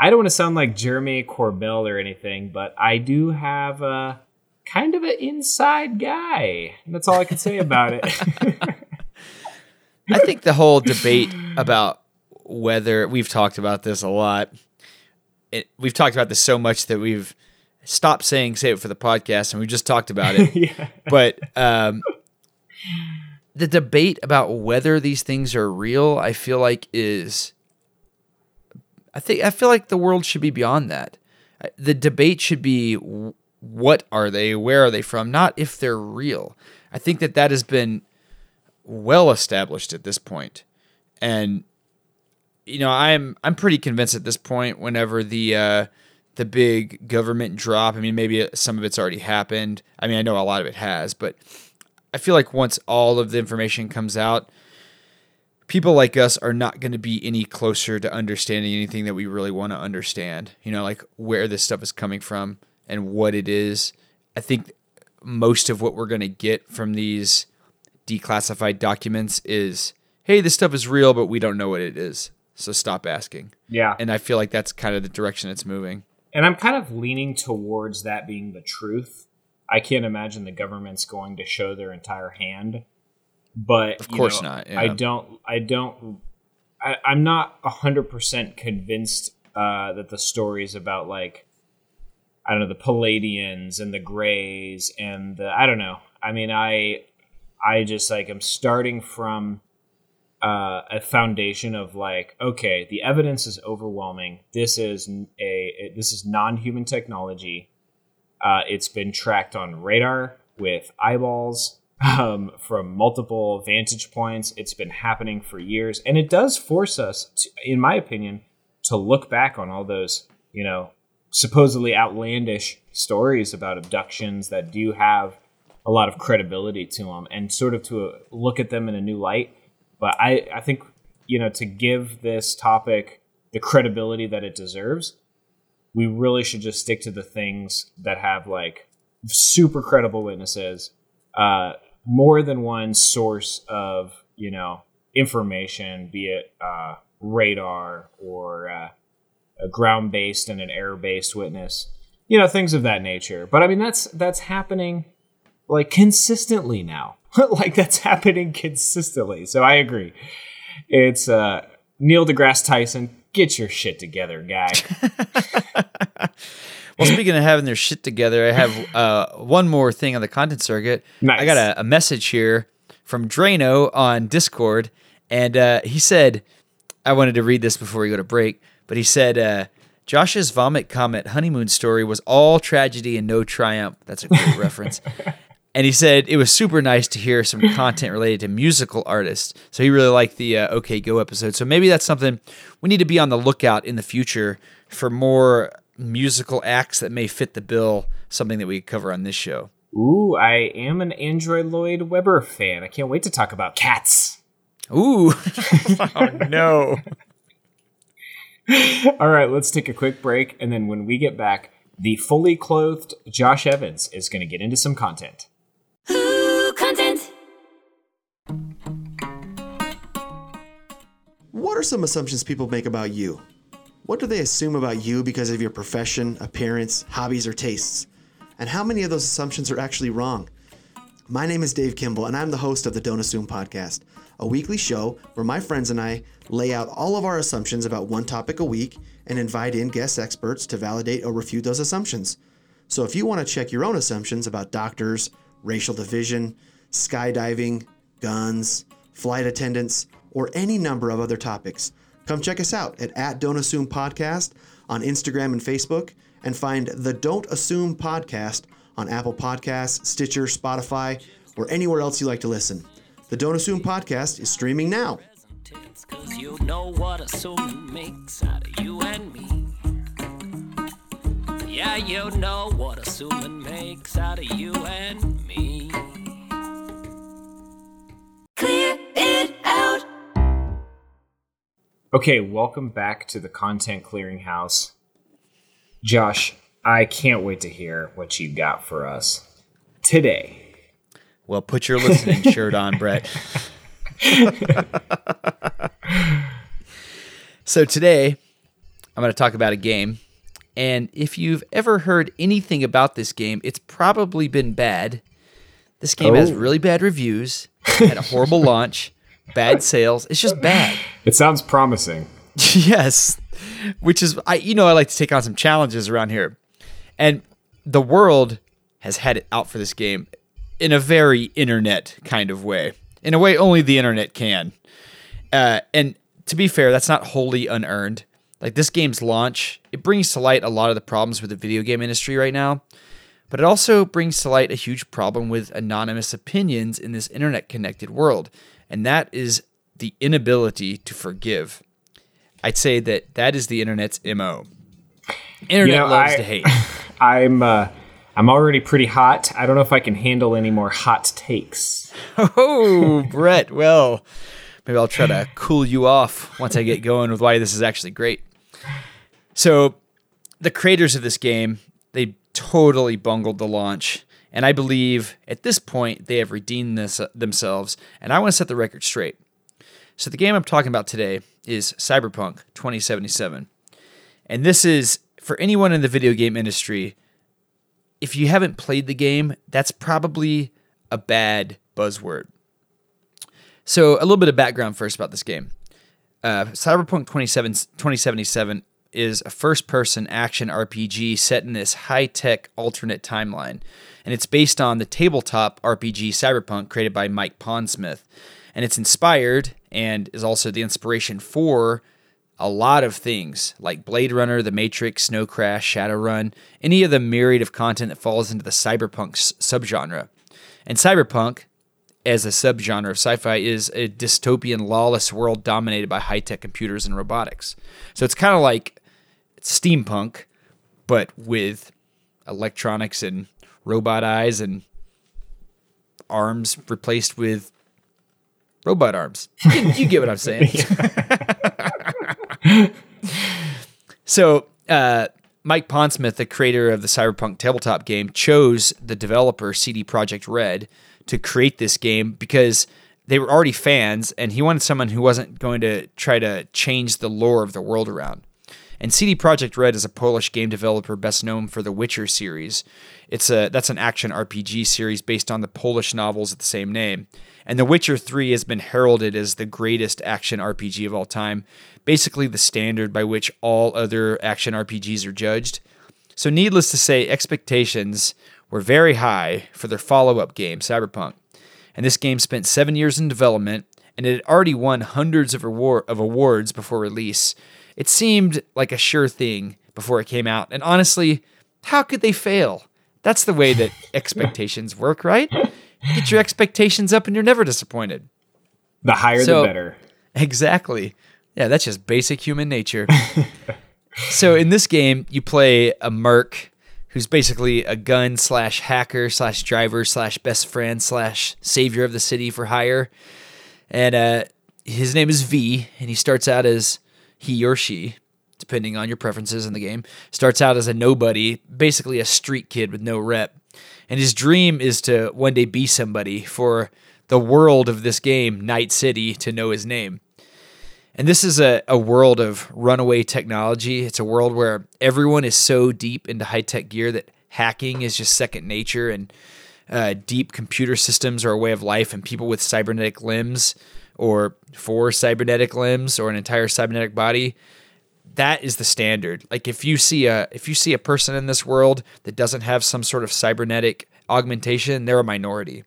I don't want to sound like Jeremy Corbell or anything, but I do have a kind of an inside guy. That's all I can say about it. I think the whole debate about whether we've talked about this a lot. It, we've talked about this so much that we've stopped saying "say it for the podcast" and we just talked about it. yeah. but um, the debate about whether these things are real, I feel like is. I think I feel like the world should be beyond that. Uh, The debate should be what are they, where are they from, not if they're real. I think that that has been well established at this point. and you know I'm I'm pretty convinced at this point. Whenever the uh, the big government drop. I mean, maybe some of it's already happened. I mean, I know a lot of it has, but I feel like once all of the information comes out, people like us are not going to be any closer to understanding anything that we really want to understand. You know, like where this stuff is coming from and what it is. I think most of what we're going to get from these declassified documents is hey, this stuff is real, but we don't know what it is. So stop asking. Yeah. And I feel like that's kind of the direction it's moving. And I'm kind of leaning towards that being the truth. I can't imagine the government's going to show their entire hand. But Of you course know, not, yeah. I don't. I don't. I, I'm not hundred percent convinced uh, that the stories about like I don't know the Pleiadians and the Greys and the I don't know. I mean, I I just like I'm starting from uh, a foundation of like, okay, the evidence is overwhelming. This is a this is non-human technology. Uh, it's been tracked on radar with eyeballs um, from multiple vantage points. It's been happening for years, and it does force us, to, in my opinion, to look back on all those, you know, supposedly outlandish stories about abductions that do have a lot of credibility to them, and sort of to uh, look at them in a new light. But I, I think, you know, to give this topic the credibility that it deserves, we really should just stick to the things that have like super credible witnesses, uh, more than one source of you know information, be it uh, radar or uh, a ground based and an air based witness, you know things of that nature. But I mean that's that's happening like consistently now. like that's happening consistently. So I agree. It's uh, Neil deGrasse Tyson. Get your shit together, guy. Well, speaking of having their shit together, I have uh, one more thing on the content circuit. Nice. I got a, a message here from Drano on Discord, and uh, he said, I wanted to read this before we go to break, but he said, uh, Josh's vomit comet honeymoon story was all tragedy and no triumph. That's a great reference. And he said it was super nice to hear some content related to musical artists. So he really liked the uh, OK Go episode. So maybe that's something we need to be on the lookout in the future for more musical acts that may fit the bill, something that we cover on this show. Ooh, I am an Andrew Lloyd Webber fan. I can't wait to talk about cats. Ooh. oh, no. All right, let's take a quick break, and then when we get back, the fully clothed Josh Evans is going to get into some content. Ooh, content. What are some assumptions people make about you? What do they assume about you because of your profession, appearance, hobbies, or tastes? And how many of those assumptions are actually wrong? My name is Dave Kimball, and I'm the host of the Don't Assume podcast, a weekly show where my friends and I lay out all of our assumptions about one topic a week and invite in guest experts to validate or refute those assumptions. So if you want to check your own assumptions about doctors, racial division, skydiving, guns, flight attendants, or any number of other topics, come check us out at, at Don't Assume Podcast on Instagram and Facebook, and find the Don't Assume Podcast on Apple Podcasts, Stitcher, Spotify, or anywhere else you like to listen. The Don't Assume Podcast is streaming now. Cause you know what assuming makes out of you and me. Yeah, you know what assuming makes out of you and me. Clear it out. Okay, welcome back to the Content Clearinghouse. Josh, I can't wait to hear what you've got for us today. Well, put your listening shirt on, Brett. so today, I'm going to talk about a game. And if you've ever heard anything about this game, it's probably been bad. This game has Oh. really bad reviews, had a horrible launch, bad sales. It's just bad. It sounds promising. yes which is i you know i like to take on some challenges around here and the world has had it out for this game in a very internet kind of way in a way only the internet can uh, and to be fair that's not wholly unearned like this game's launch it brings to light a lot of the problems with the video game industry right now but it also brings to light a huge problem with anonymous opinions in this internet connected world and that is the inability to forgive I'd say that that is the internet's MO. Internet You know, loves I- to hate. I'm uh, I'm already pretty hot. I don't know if I can handle any more hot takes. Oh, Brett. Well, maybe I'll try to cool you off once I get going with why this is actually great. So, the creators of this game, they totally bungled the launch, and I believe at this point they have redeemed this uh, themselves. And I want to set the record straight. So, the game I'm talking about today is Cyberpunk 2077, and this is for anyone in the video game industry. If you haven't played the game, that's probably a bad buzzword. So, a little bit of background first about this game. Uh, Cyberpunk 27, 2077 is a first person action RPG set in this high tech alternate timeline. And it's based on the tabletop RPG Cyberpunk created by Mike Pondsmith. And it's inspired and is also the inspiration for a lot of things like Blade Runner, The Matrix, Snow Crash, Shadowrun, any of the myriad of content that falls into the cyberpunk subgenre. And cyberpunk, as a subgenre of sci-fi, is a dystopian, lawless world dominated by high-tech computers and robotics. So it's kind of like steampunk, but with electronics and robot eyes and arms replaced with robot arms. You, you get what I'm saying. so, uh, Mike Pondsmith, the creator of the Cyberpunk tabletop game, chose the developer CD Projekt Red to create this game because they were already fans and he wanted someone who wasn't going to try to change the lore of the world around. And CD Projekt Red is a Polish game developer best known for the Witcher series. It's a that's an action RPG series based on the Polish novels of the same name. And The Witcher 3 has been heralded as the greatest action RPG of all time, basically the standard by which all other action RPGs are judged. So needless to say, expectations were very high for their follow-up game, Cyberpunk. And this game spent 7 years in development and it had already won hundreds of, award- of awards before release. It seemed like a sure thing before it came out. And honestly, how could they fail? That's the way that expectations work, right? Get your expectations up and you're never disappointed. The higher So- the better. Exactly. Yeah, that's just basic human nature. so in this game, you play a merc who's basically a gun slash hacker slash driver slash best friend slash savior of the city for hire. And uh, his name is V, and he starts out as he or she, depending on your preferences in the game, starts out as a nobody, basically a street kid with no rep. And his dream is to one day be somebody for the world of this game, Night City, to know his name. And this is a, a world of runaway technology. It's a world where everyone is so deep into high tech gear that hacking is just second nature, and uh, deep computer systems are a way of life, and people with cybernetic limbs or four cybernetic limbs or an entire cybernetic body that is the standard. Like if you see a if you see a person in this world that doesn't have some sort of cybernetic augmentation, they're a minority.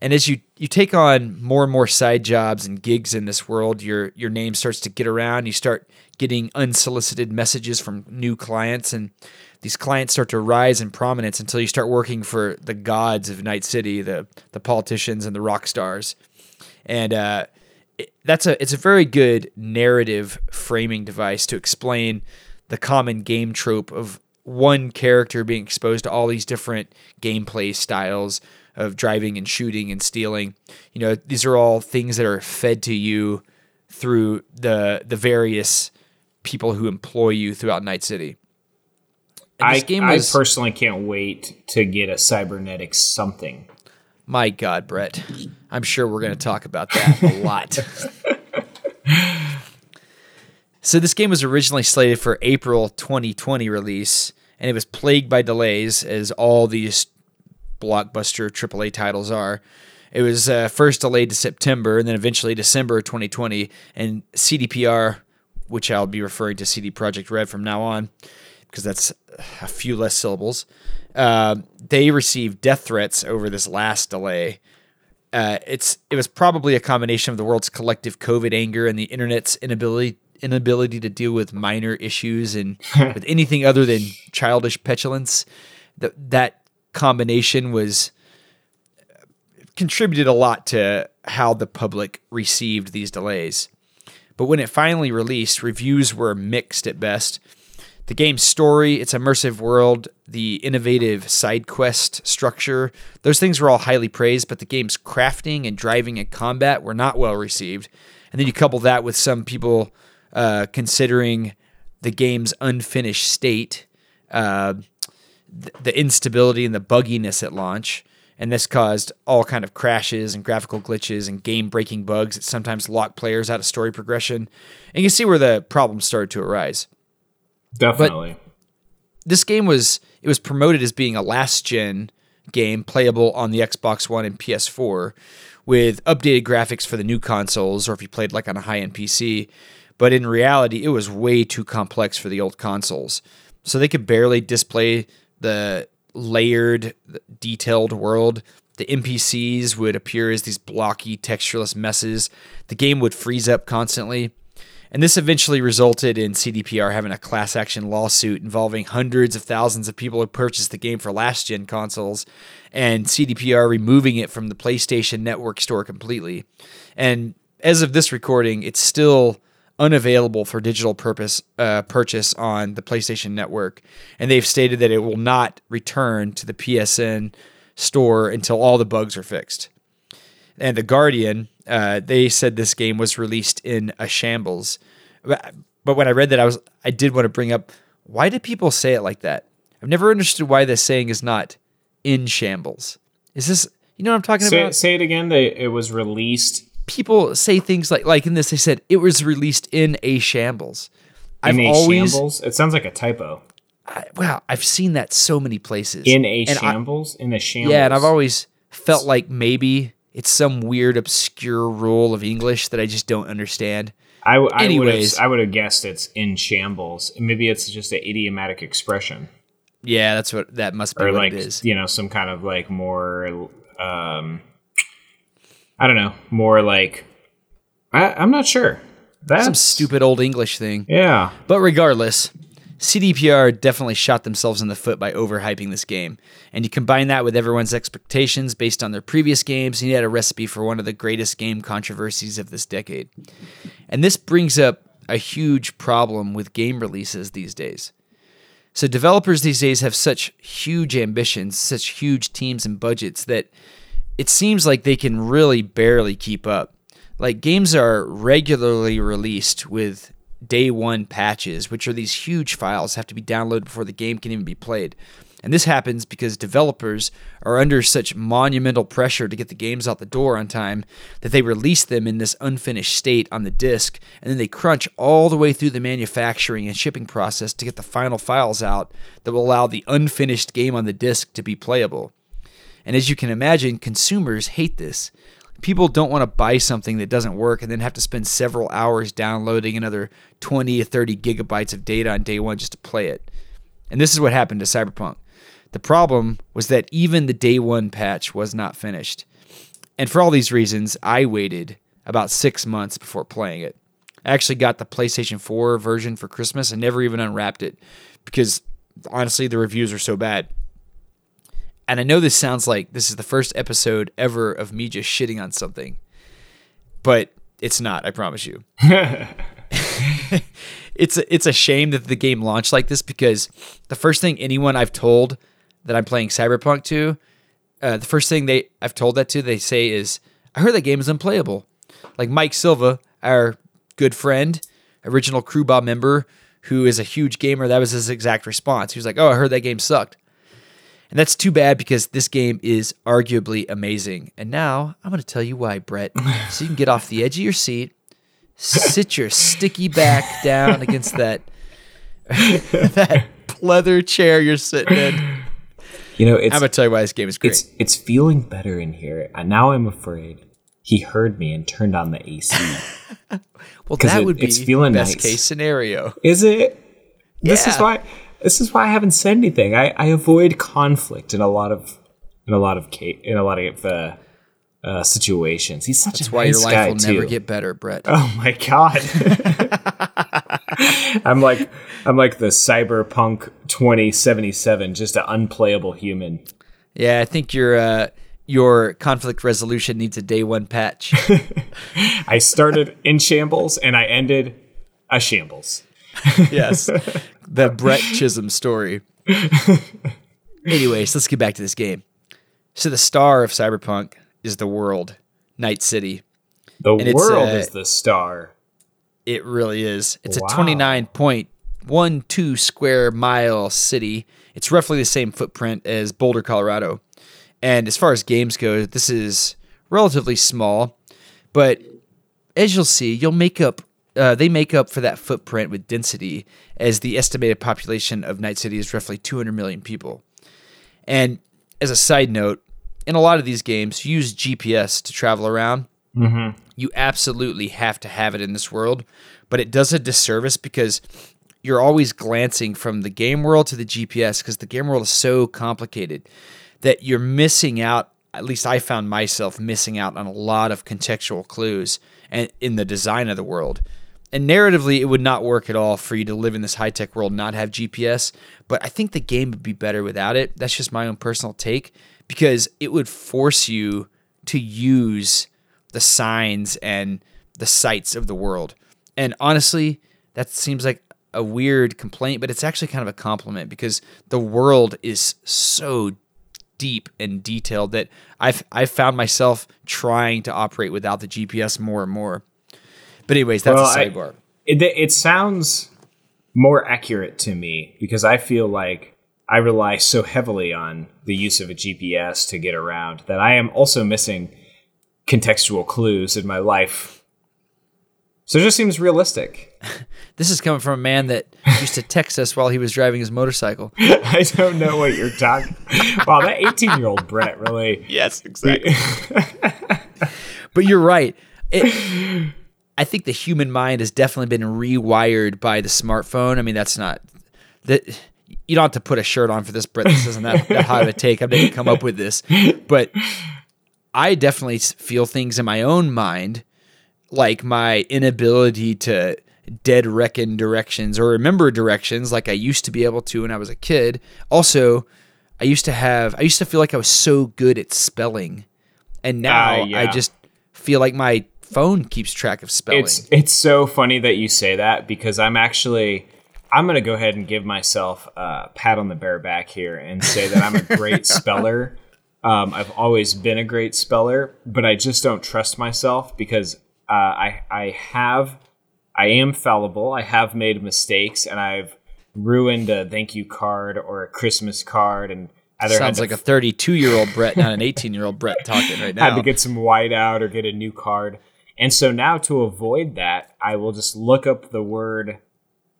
And as you you take on more and more side jobs and gigs in this world, your your name starts to get around. You start getting unsolicited messages from new clients, and these clients start to rise in prominence until you start working for the gods of Night City, the the politicians and the rock stars. And uh, it- that's a it's a very good narrative framing device to explain the common game trope of one character being exposed to all these different gameplay styles of driving and shooting and stealing. You know, these are all things that are fed to you through the the various people who employ you throughout Night City. I, game I personally can't wait to get a cybernetic something. My God, Brett. I'm sure we're going to talk about that a lot. so, this game was originally slated for April 2020 release, and it was plagued by delays, as all these blockbuster AAA titles are. It was uh, first delayed to September and then eventually December 2020. And CDPR, which I'll be referring to CD Projekt Red from now on, because that's a few less syllables. Uh, they received death threats over this last delay. Uh, it's it was probably a combination of the world's collective COVID anger and the internet's inability inability to deal with minor issues and with anything other than childish petulance. That that combination was contributed a lot to how the public received these delays. But when it finally released, reviews were mixed at best. The game's story, its immersive world, the innovative side quest structure, those things were all highly praised, but the game's crafting and driving and combat were not well received. And then you couple that with some people uh, considering the game's unfinished state, uh, th- the instability and the bugginess at launch. And this caused all kind of crashes and graphical glitches and game-breaking bugs that sometimes lock players out of story progression. And you can see where the problems started to arise Definitely. this game was it was promoted as being a last gen game playable on the Xbox One and PS4 with updated graphics for the new consoles or if you played like on a high end PC. But in reality, it was way too complex for the old consoles. So they could barely display the layered, detailed world. The NPCs would appear as these blocky, textureless messes. The game would freeze up constantly. And this eventually resulted in CDPR having a class action lawsuit involving hundreds of thousands of people who purchased the game for last gen consoles, and CDPR removing it from the PlayStation Network store completely. And as of this recording, it's still unavailable for digital purpose uh, purchase on the PlayStation Network, and they've stated that it will not return to the PSN store until all the bugs are fixed and the Guardian, uh, they said this game was released in a shambles. But, but when I read that, I was I did want to bring up why did people say it like that? I've never understood why this saying is not in shambles. Is this you know what I'm talking say, about? say it again. They, it was released People say things like like in this they said it was released in a shambles. I've in a always shambles. It sounds like a typo. I, wow, I've seen that so many places. In a And I- shambles. in a shambles. Yeah, and I've always felt like maybe it's some weird obscure rule of English that I just don't understand. I, I would have. Anyways. I would have guessed it's in shambles. Maybe it's just an idiomatic expression, Yeah, that's what that must be or what like it is. you know, some kind of like more. Um, I don't know, more like. I, I'm not sure. That's Some stupid old English thing. Yeah, But regardless, CDPR definitely shot themselves in the foot by overhyping this game. And you combine that with everyone's expectations based on their previous games, and you had a recipe for one of the greatest game controversies of this decade. And this brings up a huge problem with game releases these days. So developers these days have such huge ambitions, such huge teams and budgets that it seems like they can really barely keep up. Like games are regularly released with day one patches, which are these huge files have to be downloaded before the game can even be played. And this happens because developers are under such monumental pressure to get the games out the door on time that they release them in this unfinished state on the disk, and then they crunch all the way through the manufacturing and shipping process to get the final files out that will allow the unfinished game on the disk to be playable. And as you can imagine, consumers hate this. People don't want to buy something that doesn't work and then have to spend several hours downloading another 20 to 30 gigabytes of data on day one just to play it. And this is what happened to Cyberpunk. The problem was that even the day one patch was not finished. And for all these reasons, I waited about six months before playing it. I actually got the PlayStation 4 version for Christmas and never even unwrapped it because honestly, the reviews are so bad. And I know this sounds like this is the first episode ever of me just shitting on something, but it's not. I promise you. it's a, it's a shame that the game launched like this because the first thing anyone I've told that I'm playing Cyberpunk to, uh, the first thing they I've told that to, they say is, "I heard that game is unplayable." Like Mike Silva, our good friend, original Crew Bob member, who is a huge gamer, that was his exact response. He was like, "Oh, I heard that game sucked." And that's too bad because this game is arguably amazing. And now I'm going to tell you why, Brett. So you can get off the edge of your seat, sit your sticky back down against that that leather chair you're sitting in. you know, it's I'm going to tell you why this game is great. it's it's feeling better in here. And now I'm afraid he heard me and turned on the AC. well, that it- would be it's feeling best nice. case scenario. Is it? This is why. This is why I haven't said anything. I, I avoid conflict in a lot of in a lot of in a lot of uh, uh, situations. He's such That's a why nice your guy life will too. never get better, Brett. Oh my god. I'm like I'm like the cyberpunk 2077, just an unplayable human. Yeah, I think your uh, your conflict resolution needs a day one patch. I started in shambles and I ended a shambles. yes. the Brett Chisholm story. Anyways, let's get back to this game. So the star of Cyberpunk is the world, Night City. The And world is the star. It really is. It's Wow. a 29.12 square mile city. It's roughly the same footprint as Boulder, Colorado. And as far as games go, this is relatively small, but as you'll see, you'll make up. Uh, they make up for that footprint with density, as the estimated population of Night City is roughly 200 million people. And as a side note, in a lot of these games, you use GPS to travel around. You absolutely have to have it in this world, but it does a disservice because you're always glancing from the game world to the GPS because the game world is so complicated that you're missing out. At least I found myself missing out on a lot of contextual clues and in the design of the world. And narratively, it would not work at all for you to live in this high tech world not have GPS. But I think the game would be better without it. That's just my own personal take because it would force you to use the signs and the sights of the world. And honestly, that seems like a weird complaint, but it's actually kind of a compliment because the world is so deep and detailed that I've I've found myself trying to operate without the GPS more and more. But anyways, that's Well, a I- sidebar. It, it sounds more accurate to me because I feel like I rely so heavily on the use of a GPS to get around that I am also missing contextual clues in my life. So it just seems realistic. This is coming from a man that used to text us while he was driving his motorcycle. I don't know what you're talking. Wow, that 18 year old Brett really. Yes, exactly. but you're right. It, I think the human mind has definitely been rewired by the smartphone. I mean, that's not that you don't have to put a shirt on for this, Brett. This isn't that, that hot of a take. I didn't come up with this, but I definitely feel things in my own mind, like my inability to dead reckon directions or remember directions like I used to be able to when I was a kid. Also, I used to have I used to feel like I was so good at spelling. And now Ah, yeah. I just feel like my phone keeps track of spelling. It's it's so funny that you say that because I'm actually I'm gonna go ahead and give myself a pat on the bare back here and say that I'm a great speller. Um, I've always been a great speller, but I just don't trust myself because uh, I I have I am fallible. I have made mistakes and I've ruined a thank you card or a Christmas card and either Sounds like a 32 year old Brett, not an 18 year old Brett talking right now. had to get some white out or get a new card. And so now to avoid that, I will just look up the word.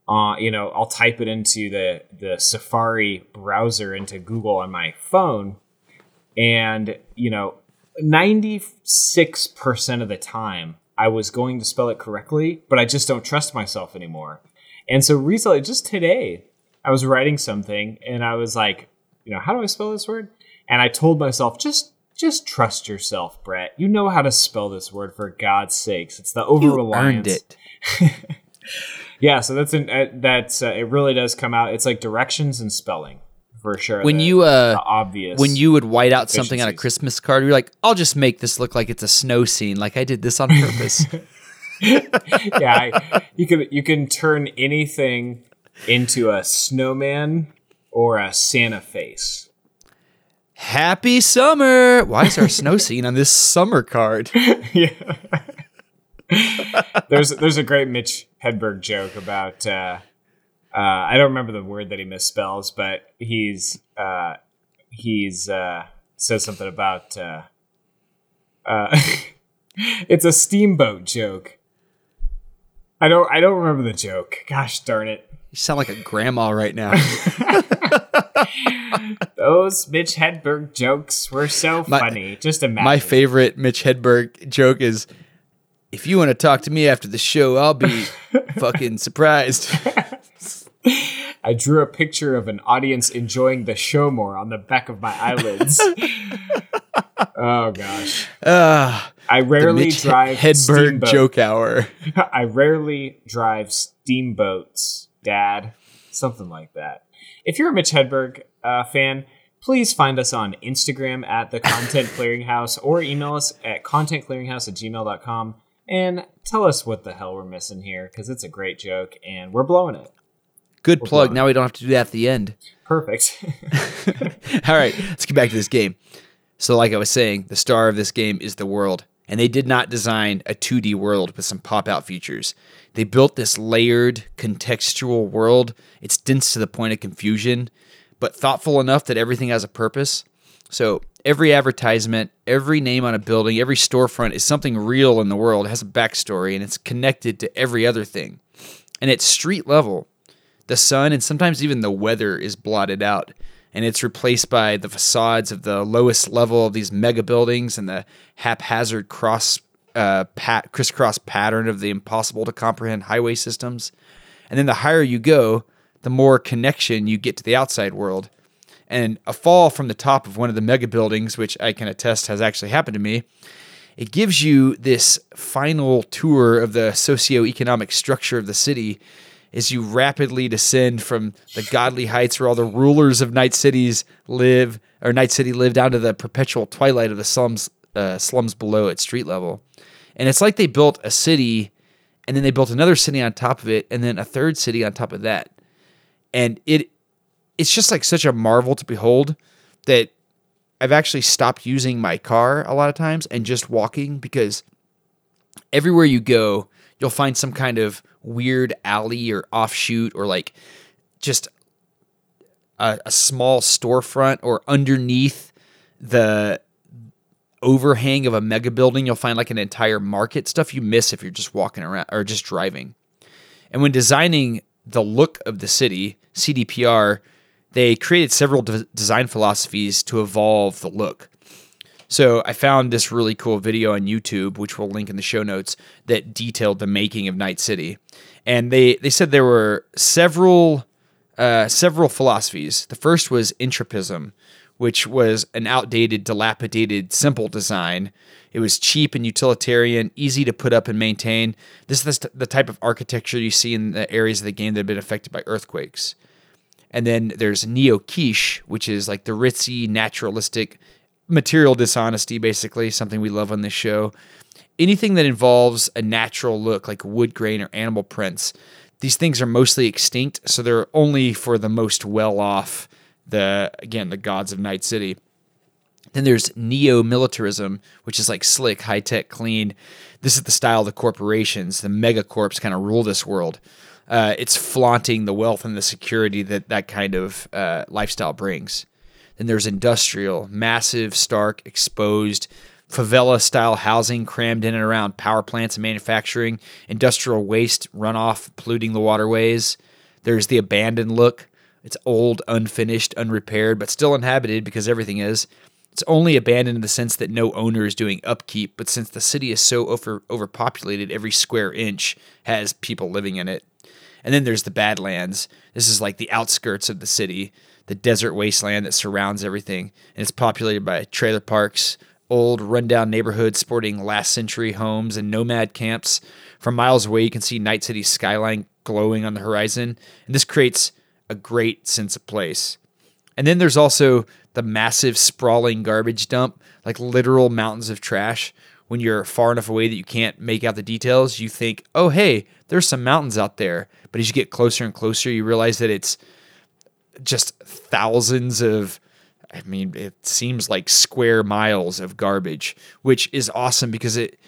Uh, you know, I'll type it into the the Safari browser into Google on my phone, and you know, ninety six percent of the time I was going to spell it correctly, but I just don't trust myself anymore. And so recently, just today, I was writing something and I was like, you know, how do I spell this word? And I told myself, just just trust yourself, Brett. You know how to spell this word for God's sakes. It's the over you reliance. earned it. Yeah, so that's an uh, that's uh, it. Really does come out. It's like directions and spelling for sure. When the- you uh the obvious when you would white out something on a. Christmas card, you're like, I'll just make this look like it's a snow scene, like I did this on purpose. yeah, I, you can you can turn anything into a snowman or a Santa face. Happy summer! Why is there a snow scene on this summer card? yeah. There's there's a great Mitch Hedberg joke about uh, uh, I don't remember the word that he misspells, but he's uh, he's uh, says something about uh, uh, it's a steamboat joke. I don't I don't remember the joke. Gosh darn it. You sound like a grandma right now. Those Mitch Hedberg jokes were so My- funny. Just imagine. My favorite Mitch Hedberg joke is if you want to talk to me after the show, I'll be fucking surprised. I drew a picture of an audience enjoying the show more on the back of my eyelids. oh gosh. Ah, I rarely drive Hedberg steamboat- joke hour. I rarely drive steamboats, Dad. Something like that. If you're a Mitch Hedberg uh, fan, please find us on Instagram at the Content Clearinghouse or email us at contentclearinghouse at gmail.com and tell us what the hell we're missing here because it's a great joke and we're blowing it. Good plug. Now we don't have to do that at the end. Perfect. All right, let's get back to this game. So, like I was saying, the star of this game is the world. And they did not design a 2D world with some pop out features. They built this layered, contextual world. It's dense to the point of confusion, but thoughtful enough that everything has a purpose. So, every advertisement, every name on a building, every storefront is something real in the world, it has a backstory, and it's connected to every other thing. And at street level, the sun and sometimes even the weather is blotted out and it's replaced by the facades of the lowest level of these mega buildings and the haphazard cross uh, pat, crisscross pattern of the impossible to comprehend highway systems. And then the higher you go, the more connection you get to the outside world. And a fall from the top of one of the mega buildings, which I can attest has actually happened to me, it gives you this final tour of the socioeconomic structure of the city as you rapidly descend from the godly heights where all the rulers of night cities live or night city live down to the perpetual twilight of the slums uh, slums below at street level. And it's like they built a city and then they built another city on top of it and then a third city on top of that. And it it's just like such a marvel to behold that I've actually stopped using my car a lot of times and just walking because everywhere you go, you'll find some kind of weird alley or offshoot or like just a, a small storefront or underneath the overhang of a mega building, you'll find like an entire market stuff you miss if you're just walking around or just driving. And when designing the look of the city, CDPR, they created several de- design philosophies to evolve the look. So I found this really cool video on YouTube, which we'll link in the show notes, that detailed the making of Night City, and they they said there were several uh, several philosophies. The first was entropism, which was an outdated, dilapidated, simple design. It was cheap and utilitarian, easy to put up and maintain. This is the type of architecture you see in the areas of the game that have been affected by earthquakes. And then there's neo kitsch, which is like the ritzy, naturalistic, material dishonesty, basically, something we love on this show. Anything that involves a natural look, like wood grain or animal prints, these things are mostly extinct, so they're only for the most well off, the again, the gods of Night City. Then there's neo militarism, which is like slick, high tech, clean. This is the style of the corporations. The megacorps kind of rule this world. Uh, it's flaunting the wealth and the security that that kind of uh, lifestyle brings. Then there's industrial, massive, stark, exposed, favela style housing crammed in and around power plants and manufacturing, industrial waste runoff polluting the waterways. There's the abandoned look. It's old, unfinished, unrepaired, but still inhabited because everything is. It's only abandoned in the sense that no owner is doing upkeep, but since the city is so over overpopulated, every square inch has people living in it. And then there's the Badlands. This is like the outskirts of the city, the desert wasteland that surrounds everything. And it's populated by trailer parks, old, rundown neighborhoods sporting last century homes and nomad camps. From miles away, you can see Night City's skyline glowing on the horizon. And this creates a great sense of place. And then there's also the massive, sprawling garbage dump, like literal mountains of trash. When you're far enough away that you can't make out the details, you think, oh, hey, there's some mountains out there. But as you get closer and closer, you realize that it's just thousands of I mean, it seems like square miles of garbage, which is awesome because it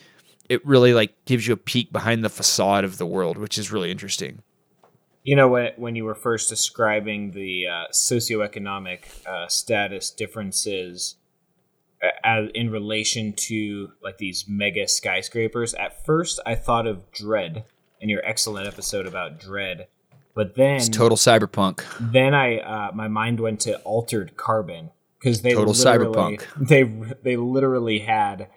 it really like gives you a peek behind the facade of the world, which is really interesting. You know, when, when you were first describing the uh, socioeconomic uh, status differences uh, as, in relation to like these mega skyscrapers, at first I thought of Dredd in your excellent episode about Dredd but then It's total cyberpunk. then I uh, my mind went to altered carbon because they Total cyberpunk. They they literally had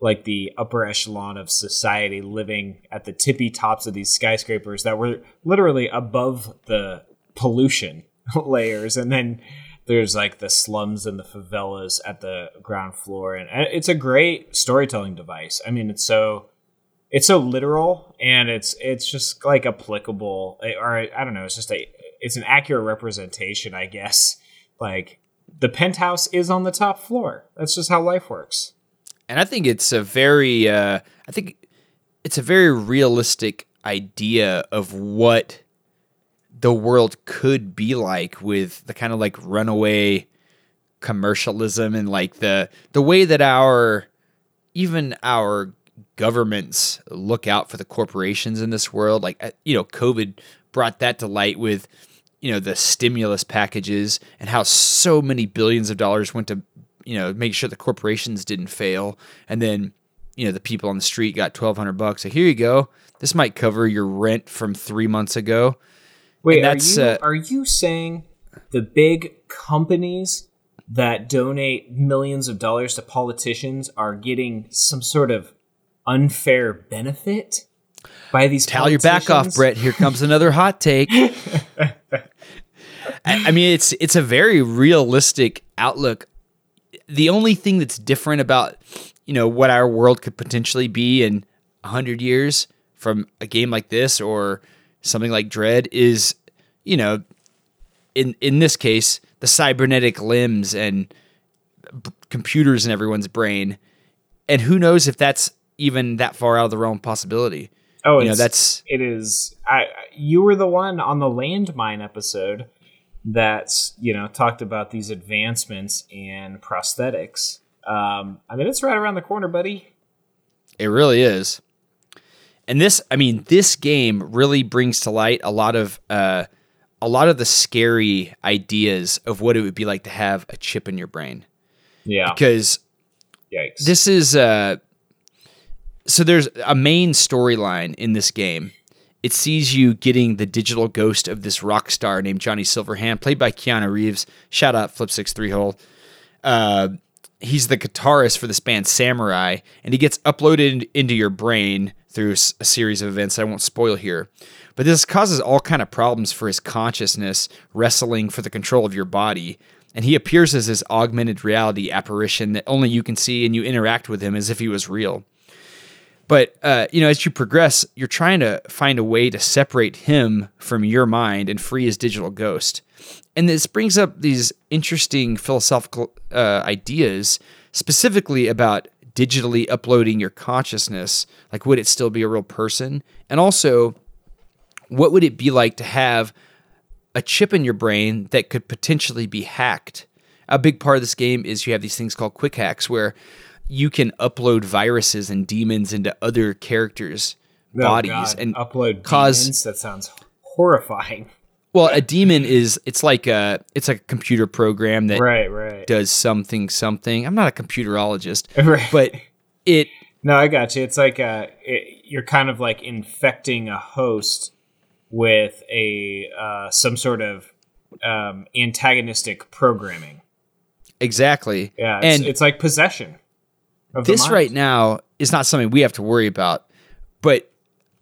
like the upper echelon of society living at the tippy tops of these skyscrapers that were literally above the pollution layers, and then there's like the slums and the favelas at the ground floor, and uh, it's a great storytelling device. I mean, it's so it's so literal and it's it's just like applicable. Or I don't know it's just a it's an accurate representation I guess. Like the penthouse is on the top floor. That's just how life works. And I think it's a very uh I think it's a very realistic idea of what the world could be like with the kind of like runaway commercialism and like the the way that our even our governments look out for the corporations in this world. Like uh, you know covid brought that to light with you know the stimulus packages and how so many billions of dollars went to you know make sure the corporations didn't fail. And then you know the people on the street got 1200 bucks. So here you go. This might cover your rent from 3 months ago. Wait, are that's, you uh, are you saying the big companies that donate millions of dollars to politicians are getting some sort of unfair benefit by these Towel your back off. Brett. Here comes another hot take. I, I mean, it's it's a very realistic outlook. The only thing that's different about you know what our world could potentially be in hundred years from a game like this or something like Dredd is, you know, in in this case, the cybernetic limbs and b- computers in everyone's brain, and who knows if that's even that far out of the realm of possibility. Oh, You know, it's, that's- it is. I you were the one on the landmine episode that's you know talked about these advancements in prosthetics. Um, I mean, it's right around the corner, buddy. It really is. And this, I mean, this game really brings to light a lot of uh, a lot of the scary ideas of what it would be like to have a chip in your brain. Yeah. Because Yikes. this is uh, so there's a main storyline in this game. It sees you getting the digital ghost of this rock star named Johnny Silverhand, played by Keanu Reeves. Shout out Flip Six Three Hole. Uh, he's the guitarist for this band Samurai, and he gets uploaded into your brain through a series of events I won't spoil here. But this causes all kind of problems for his consciousness wrestling for the control of your body. And he appears as this augmented reality apparition that only you can see, and you interact with him as if he was real. But uh, you know, as you progress, you're trying to find a way to separate him from your mind and free his digital ghost. And this brings up these interesting philosophical uh, ideas, specifically about digitally uploading your consciousness. Like, would it still be a real person? And also, what would it be like to have a chip in your brain that could potentially be hacked. A big part of this game is you have these things called quick hacks where you can upload viruses and demons into other characters' Oh, bodies God. and upload cause demons? That sounds horrifying. well a demon is it's like a it's like a computer program that Right, right. does something something. I'm not a computerologist, Right. but it No, I got you. It's like uh it, you're kind of like infecting a host with a uh, some sort of um, antagonistic programming. exactly. Yeah, it's, and it's like possession. This right now is not something we have to worry about, but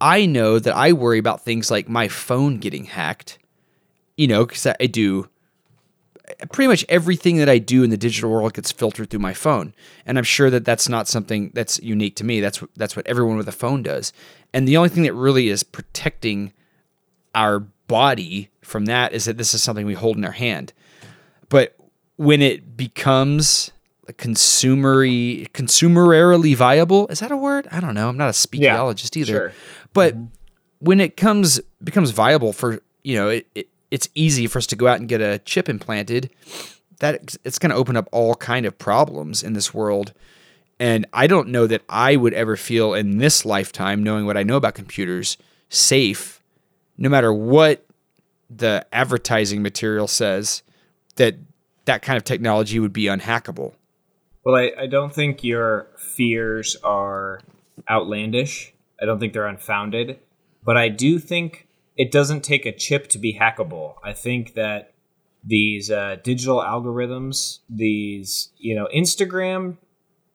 I know that I worry about things like my phone getting hacked. You know, because I do pretty much everything that I do in the digital world gets filtered through my phone, and I'm sure that that's not something that's unique to me. That's what- that's what everyone with a phone does, and the only thing that really is protecting our body from that is that this is something we hold in our hand. But when it becomes consumery consumerarily viable, is that a word? I don't know. I'm not a Yeah, either. sure. But mm-hmm. when it comes becomes viable for you know, it, it it's easy for us to go out and get a chip implanted. That it's going to open up all kind of problems in this world. And I don't know that I would ever feel in this lifetime, knowing what I know about computers, safe, no matter what the advertising material says, that that kind of technology would be unhackable. Well, I, I don't think your fears are outlandish. I don't think they're unfounded. But I do think it doesn't take a chip to be hackable. I think that these uh, digital algorithms, these, you know, Instagram,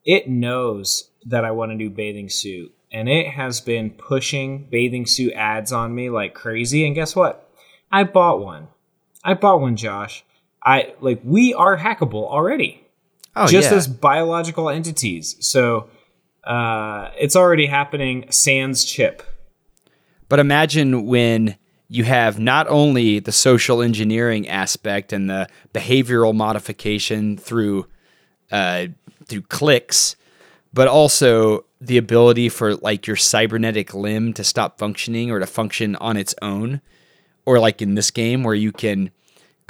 it knows that I want a new bathing suit. And it has been pushing bathing suit ads on me like crazy. And guess what? I bought one. I bought one, Josh. I like we are hackable already Oh, just yeah. as biological entities. So uh, it's already happening. Sans chip. But imagine when you have not only the social engineering aspect and the behavioral modification through uh, through clicks, but also the ability for like your cybernetic limb to stop functioning or to function on its own. or like in this game where you can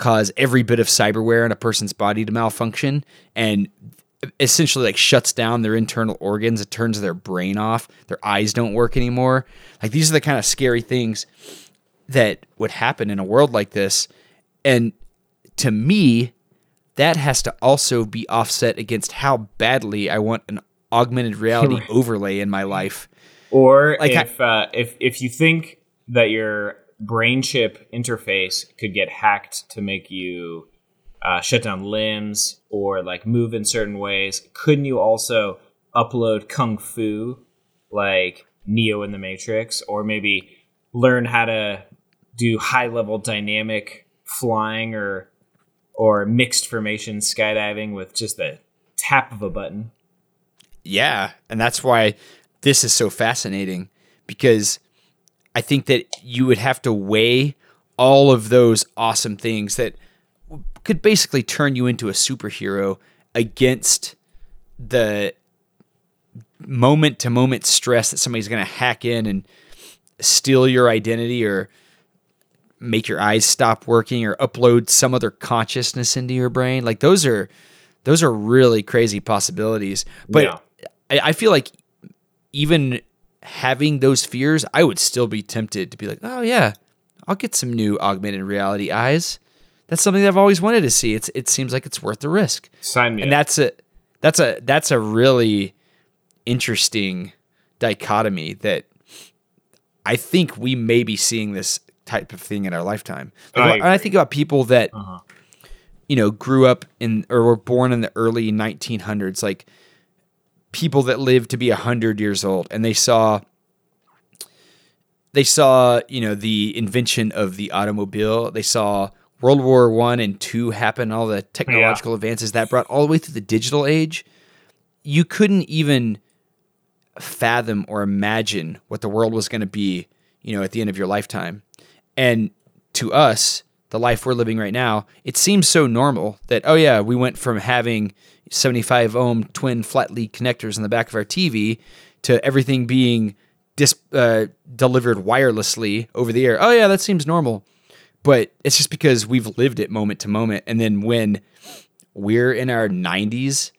cause every bit of cyberware in a person's body to malfunction and essentially like shuts down their internal organs. It turns their brain off. Their eyes don't work anymore. Like these are the kind of scary things that would happen in a world like this. And to me that has to also be offset against how badly i want an augmented reality overlay in my life. Or Like I- if uh, if if you think that your brain chip interface could get hacked to make you uh, shut down limbs or like move in certain ways, couldn't you also upload kung fu like Neo in the Matrix, or maybe learn how to do high level dynamic flying or or mixed formation skydiving with just the tap of a button? Yeah, and that's why this is so fascinating because I think that you would have to weigh all of those awesome things that could basically turn you into a superhero against the moment to moment stress that somebody's going to hack in and steal your identity or make your eyes stop working or upload some other consciousness into your brain like those are those are really crazy possibilities but Yeah. I, I feel like even having those fears i would still be tempted to be like oh yeah i'll get some new augmented reality eyes that's something that i've always wanted to see it's it seems like it's worth the risk Sign me and up. that's a that's a that's a really interesting dichotomy that I think we may be seeing this type of thing in our lifetime. Like, I I think about people that Uh-huh. you know grew up in or were born in the early 1900s, like people that lived to be 100 years old and they saw they saw you know the invention of the automobile. They saw world war one and two happen all the technological advances that brought all the way through the digital age. You couldn't even fathom or imagine what the world was going to be you know at the end of your lifetime. And to us the life we're living right now it seems so normal that oh yeah we went from having 75 ohm twin flat lead connectors in the back of our tv to everything being dis- uh, delivered wirelessly over the air. Oh yeah that seems normal. But it's just because we've lived it moment to moment. And then when we're in our 90s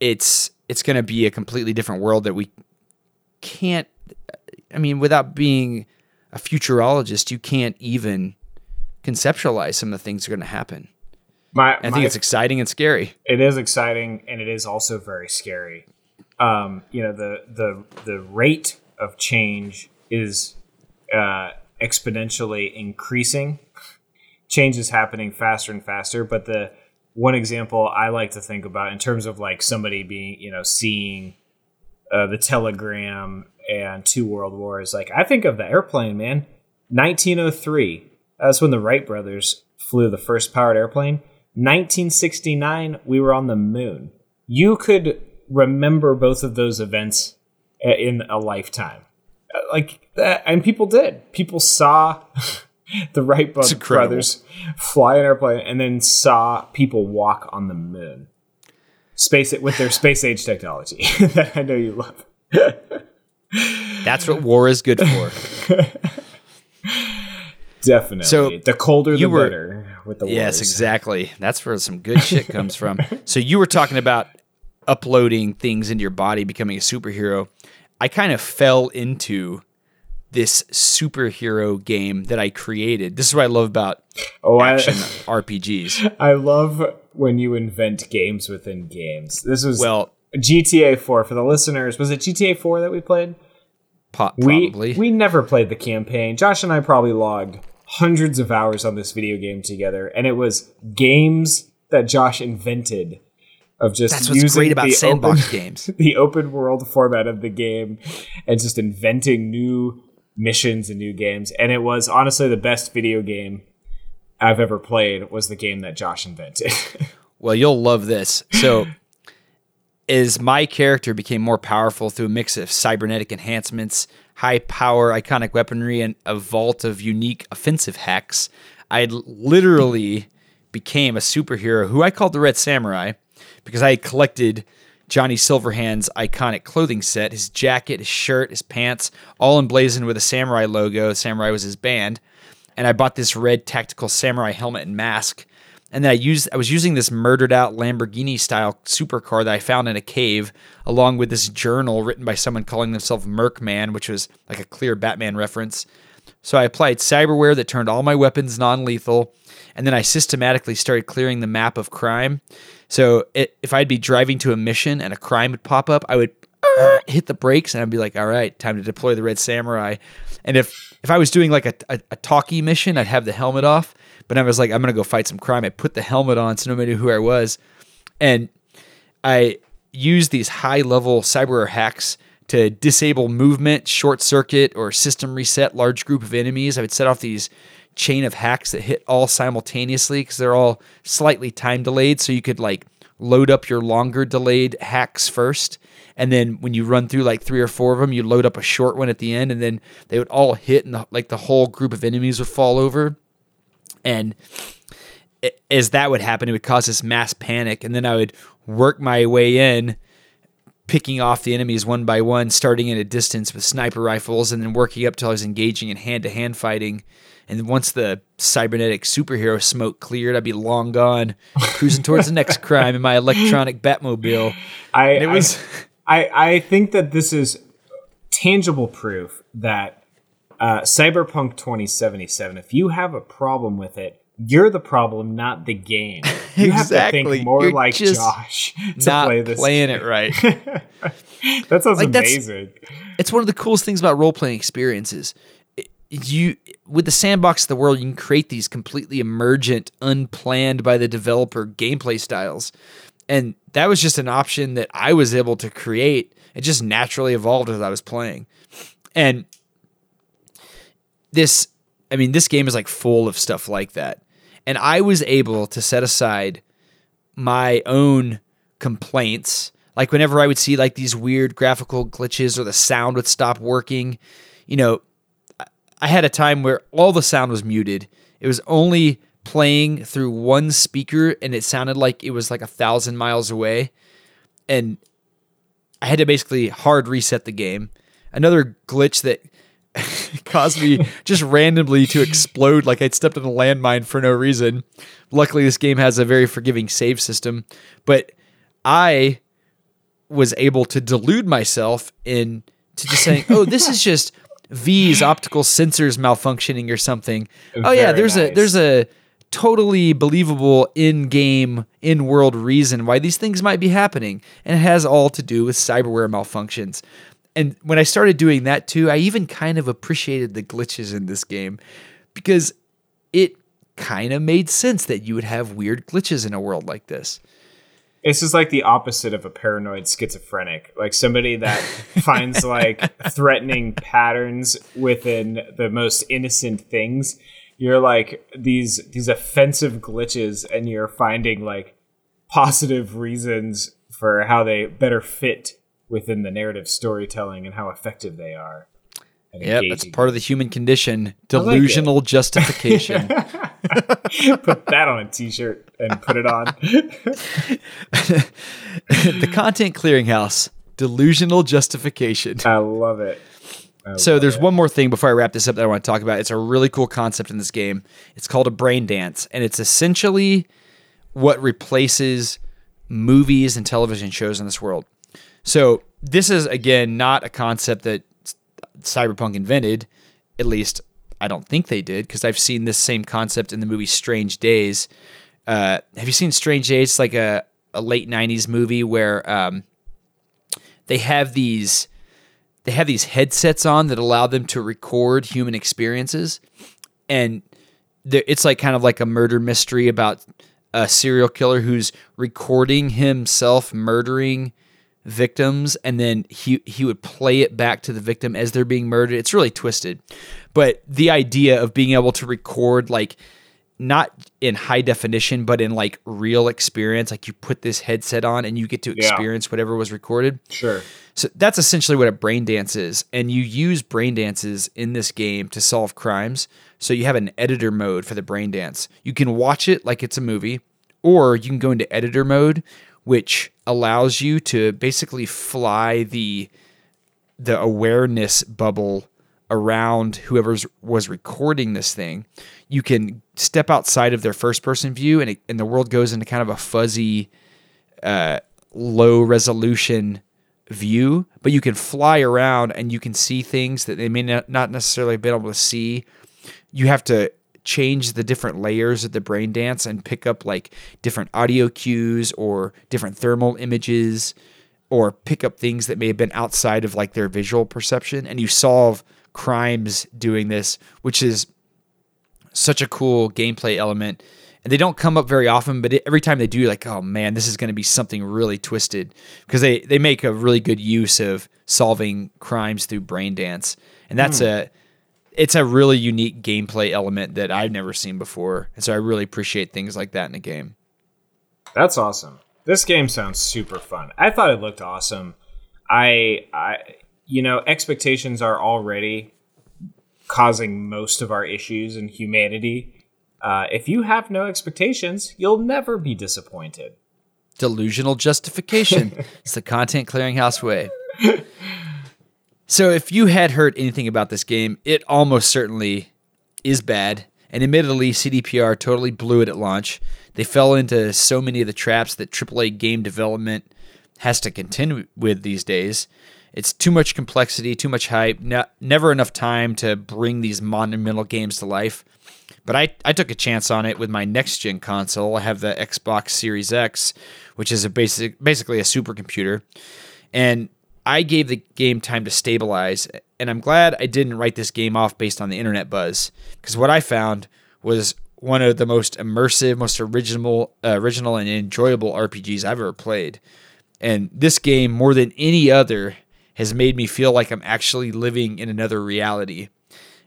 it's it's going to be a completely different world that we can't i mean without being a futurologist you can't even conceptualize some of the things that are going to happen My, i think my- it's exciting and scary it is exciting and it is also very scary. Um, you know, the the the rate of change is uh, exponentially increasing. Change is happening faster and faster, but the one example I like to think about in terms of like somebody being, you know, seeing uh, the telegram and two world wars, like I think of the airplane, man. 1903. That's when the Wright brothers flew the first powered airplane. 1969, we were on the moon. You could remember both of those events uh, in a lifetime. Uh, Like that, and people did. People saw the Wright brothers fly an airplane and then saw people walk on the moon. Space it with their space age technology that I know you love. that's what war is good for Definitely. So, the colder the were- better with the Yes, wars. exactly. That's where some good shit comes from. So you were talking about uploading things into your body, becoming a superhero. I kind of fell into this superhero game that I created. This is what I love about Oh, I, action RPGs. I love when you invent games within games. This was Well, GTA 4 for the listeners. Was it GTA 4 that we played? po- We probably. we never played the campaign. Josh and I probably logged hundreds of hours on this video game together, and it was games that Josh invented of just That's what's using great about the sandbox open, games. the open world format of the game, and just inventing new missions and new games. And it was honestly the best video game I've ever played. Was the game that Josh invented. Well, you'll love this. So, as my character became more powerful through a mix of cybernetic enhancements, high power iconic weaponry, and a vault of unique offensive hacks, I literally became a superhero who I called the Red Samurai because I had collected Johnny Silverhand's iconic clothing set, his jacket, his shirt, his pants, all emblazoned with a samurai logo. Samurai was his band. and I bought this red tactical samurai helmet and mask. And then I used I was using this murdered out Lamborghini style supercar that I found in a cave, along with this journal written by someone calling themselves Merkman, which was like a clear Batman reference. So I applied cyberware that turned all my weapons non-lethal, and then I systematically started clearing the map of crime. So it, if I'd be driving to a mission and a crime would pop up, I would Uh, hit the brakes and I'd be like, "All right, time to deploy the red samurai." And if if I was doing like a, a, a talkie mission, I'd have the helmet off. But I was like, "I'm gonna go fight some crime." I put the helmet on so nobody knew who I was, and I used these high level cyberware hacks to disable movement, short circuit, or system reset large group of enemies. I would set off these chain of hacks that hit all simultaneously because they're all slightly time delayed. So you could like load up your longer delayed hacks first. And then when you run through like three or four of them, you load up a short one at the end, and then they would all hit, and the, like the whole group of enemies would fall over. And a- as that would happen, it would cause this mass panic. And then I would work my way in, picking off the enemies one by one, starting at a distance with sniper rifles, and then working up till I was engaging in hand to hand fighting. And once the cybernetic superhero smoke cleared, I'd be long gone, cruising towards the next crime in my electronic Batmobile. I, And it was I, I think that this is tangible proof that uh, Cyberpunk 2077, if you have a problem with it, you're the problem, not the game. You have to think more You're like Josh to not play this. playing it right. That sounds Like, amazing. it's one of the coolest things about role playing experiences. You with the sandbox of the world, you can create these completely emergent, unplanned by the developer gameplay styles, and that was just an option that I was able to create. It just naturally evolved as I was playing, and this, I mean, this game is like full of stuff like that, and I was able to set aside my own complaints. Like whenever I would see like these weird graphical glitches or the sound would stop working, you know, I- had a time where all the sound was muted. It was only playing through one speaker and it sounded like it was like a thousand miles away. And I had to basically hard reset the game. Another glitch that caused me just randomly to explode like I'd stepped on a landmine for no reason. Luckily, this game has a very forgiving save system, but I was able to delude myself into just saying, "Oh, this is just V's optical sensors malfunctioning or something." oh yeah, Very there's a there's a totally believable in-game, in-world reason why these things might be happening, and it has all to do with cyberware malfunctions. And when I started doing that too, I even kind of appreciated the glitches in this game because it kind of made sense that you would have weird glitches in a world like this. This is like the opposite of a paranoid schizophrenic, like somebody that finds like threatening patterns within the most innocent things. You're like these these offensive glitches, and you're finding like positive reasons for how they better fit within the narrative storytelling and how effective they are. Yeah, that's part of the human condition. like. Delusional justification. put that on a t-shirt and put it on. the content clearinghouse. Delusional justification. I love it. I So there's it. one more thing before I wrap this up that I want to talk about. It's a really cool concept in this game. It's called a brain dance, and it's essentially what replaces movies and television shows in this world. So this is again not a concept that Cyberpunk invented. At least I don't think they did because I've seen this same concept in the movie Strange Days. Uh, have you seen Strange Days? It's like a, a late '90s movie where um, they have these they have these headsets on that allow them to record human experiences. And it's like kind of like a murder mystery about a serial killer who's recording himself murdering victims. And then he he would play it back to the victim as they're being murdered. It's really twisted. But the idea of being able to record like not in high definition but in like real experience like you put this headset on and you get to Yeah. experience whatever was recorded Sure. so that's essentially what a brain dance is. And you use brain dances in this game to solve crimes. So you have an editor mode for the brain dance. You can watch it like it's a movie, or you can go into editor mode, which allows you to basically fly the the awareness bubble around whoever's was recording this thing, you can step outside of their first person view and, it, and the world goes into kind of a fuzzy, uh, low resolution view, but you can fly around and you can see things that they may not not necessarily have been able to see. You have to change the different layers of the brain dance and pick up like different audio cues or different thermal images or pick up things that may have been outside of like their visual perception and you solve crimes doing this which is such a cool gameplay element and they don't come up very often but every time they do like oh man this is going to be something really twisted because they they make a really good use of solving crimes through brain dance and that's hmm. a it's a really unique gameplay element that I've never seen before and so I really appreciate things like that in a game That's awesome. This game sounds super fun. I thought it looked awesome. I, I, you know, expectations are already causing most of our issues in humanity. Uh, if you have no expectations, you'll never be disappointed. delusional justification. it's the content clearinghouse way. so if you had heard anything about this game, it almost certainly is bad. And admittedly, CDPR totally blew it at launch. They fell into so many of the traps that AAA game development has to contend with these days. It's too much complexity, too much hype, ne- never enough time to bring these monumental games to life. But I, I took a chance on it with my next gen console. I have the Xbox Series X, which is a basic basically a supercomputer. And I gave the game time to stabilize, and I'm glad I didn't write this game off based on the internet buzz. Because what I found was one of the most immersive, most original, uh, original and enjoyable RPGs I've ever played. And this game, more than any other, has made me feel like I'm actually living in another reality.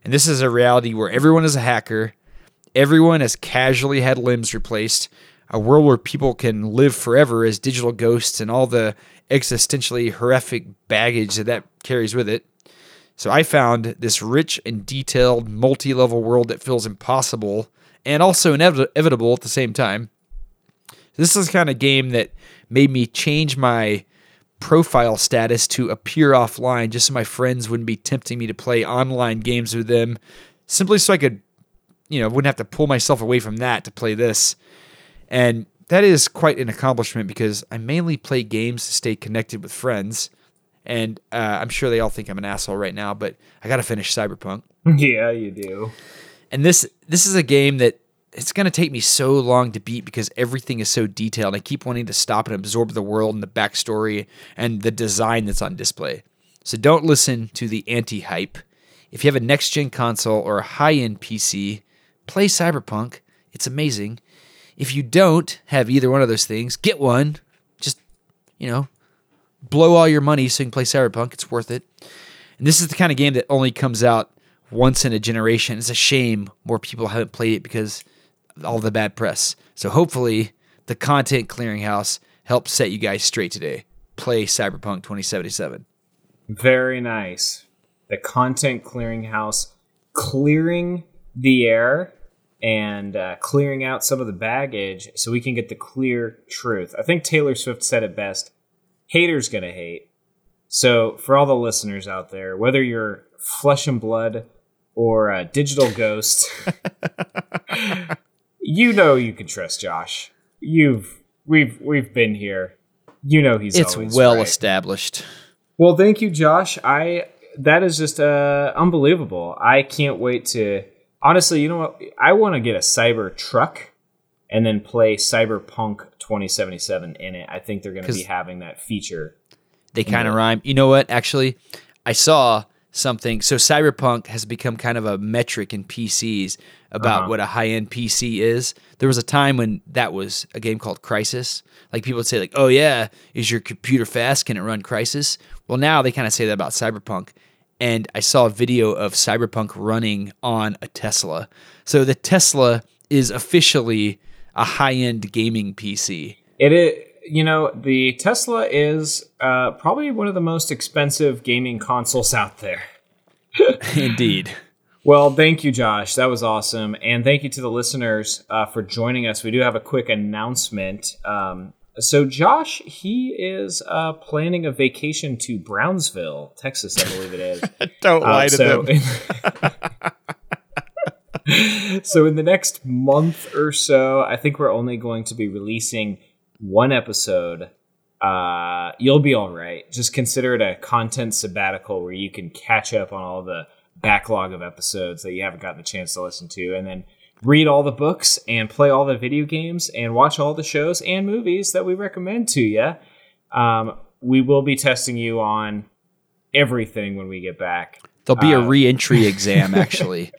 And this is a reality where everyone is a hacker, everyone has casually had limbs replaced, a world where people can live forever as digital ghosts and all the existentially horrific baggage that that carries with it. So I found this rich and detailed multi level world that feels impossible and also inevitable at the same time. This is the kind of game that made me change my profile status to appear offline just so my friends wouldn't be tempting me to play online games with them simply so I could, you know, wouldn't have to pull myself away from that to play this. And that is quite an accomplishment because I mainly play games to stay connected with friends. And uh, I'm sure they all think I'm an asshole right now, but I got to finish Cyberpunk. yeah, you do. And this this is a game that it's going to take me so long to beat because everything is so detailed. I keep wanting to stop and absorb the world and the backstory and the design that's on display. So don't listen to the anti-hype. If you have a next gen console or a high-end PC, play Cyberpunk. It's amazing. If you don't have either one of those things, get one. Just, you know, blow all your money so you can play Cyberpunk. It's worth it. And this is the kind of game that only comes out once in a generation. It's a shame more people haven't played it because all the bad press. So hopefully, the content clearinghouse helps set you guys straight today. Play Cyberpunk 2077. Very nice. The content clearinghouse clearing the air and uh, clearing out some of the baggage so we can get the clear truth. I think Taylor Swift said it best haters gonna hate. So, for all the listeners out there, whether you're flesh and blood or a digital ghost, you know you can trust Josh. You've we've we've been here. You know he's It's always well right. established. Well, thank you, Josh. I that is just uh, unbelievable. I can't wait to honestly. You know what? I want to get a cyber truck and then play Cyberpunk 2077 in it. I think they're going to be having that feature. They kind of rhyme. You know what? Actually, I saw something. So Cyberpunk has become kind of a metric in PCs about Uh-huh. what a high-end PC is. There was a time when that was a game called Crysis. Like people would say like, "Oh yeah, is your computer fast? Can it run Crysis?" Well, now they kind of say that about Cyberpunk. And I saw a video of Cyberpunk running on a Tesla. So the Tesla is officially a high-end gaming PC. It is, you know, the Tesla is uh, probably one of the most expensive gaming consoles out there. Indeed. Well, thank you, Josh. That was awesome. And thank you to the listeners uh, for joining us. We do have a quick announcement. Um, so Josh, he is uh, planning a vacation to Brownsville, Texas, I believe it is. Don't Uh, lie to so, them. so in the next month or so, I think we're only going to be releasing one episode. Uh, you'll be all right. Just consider it a content sabbatical where you can catch up on all the backlog of episodes that you haven't gotten a chance to listen to, and then read all the books and play all the video games and watch all the shows and movies that we recommend to you. Um, we will be testing you on everything when we get back. There'll be a uh, re-entry exam, actually.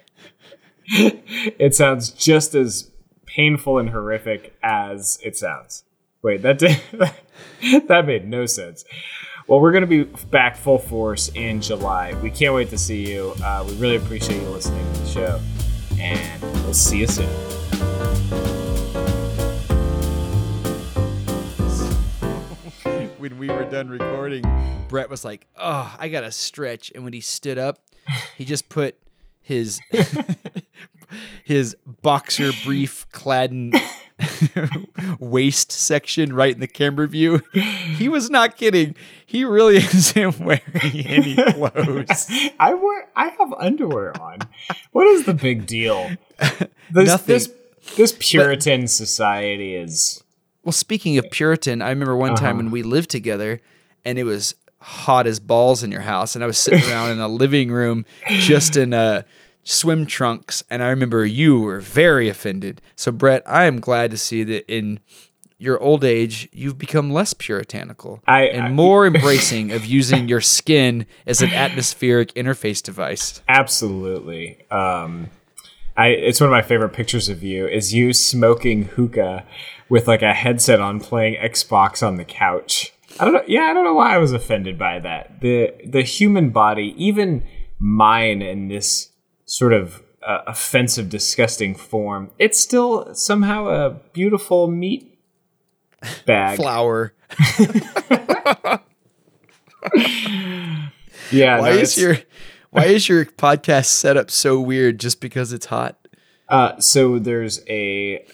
it sounds just as painful and horrific as it sounds. Wait, that did, that made no sense. Well, we're going to be back full force in July. We can't wait to see you. Uh, we really appreciate you listening to the show, and we'll see you soon. when we were done recording, Brett was like, "Oh, I gotta stretch," and when he stood up, he just put his his boxer brief clad waist section right in the camera view. He was not kidding. He really isn't wearing any clothes. I wear, I have underwear on. What is the big deal? This, Nothing. This, this Puritan society is. Well, speaking of Puritan, I remember one time when we lived together and it was hot as balls in your house, and I was sitting around in a living room just in uh, swim trunks, and I remember you were very offended. So, Brett, I am glad to see that in your old age, you've become less puritanical I- and I- more embracing of using your skin as an atmospheric interface device. Absolutely. Um, I it's one of my favorite pictures of you is you smoking hookah with like a headset on playing Xbox on the couch. I don't know. Yeah, I don't know why I was offended by that. The the human body, even mine in this sort of uh, offensive, disgusting form, it's still somehow a beautiful meat bag. Flower. Yeah. Why no, is your why is your podcast setup so weird just because it's hot? Uh, so there's a,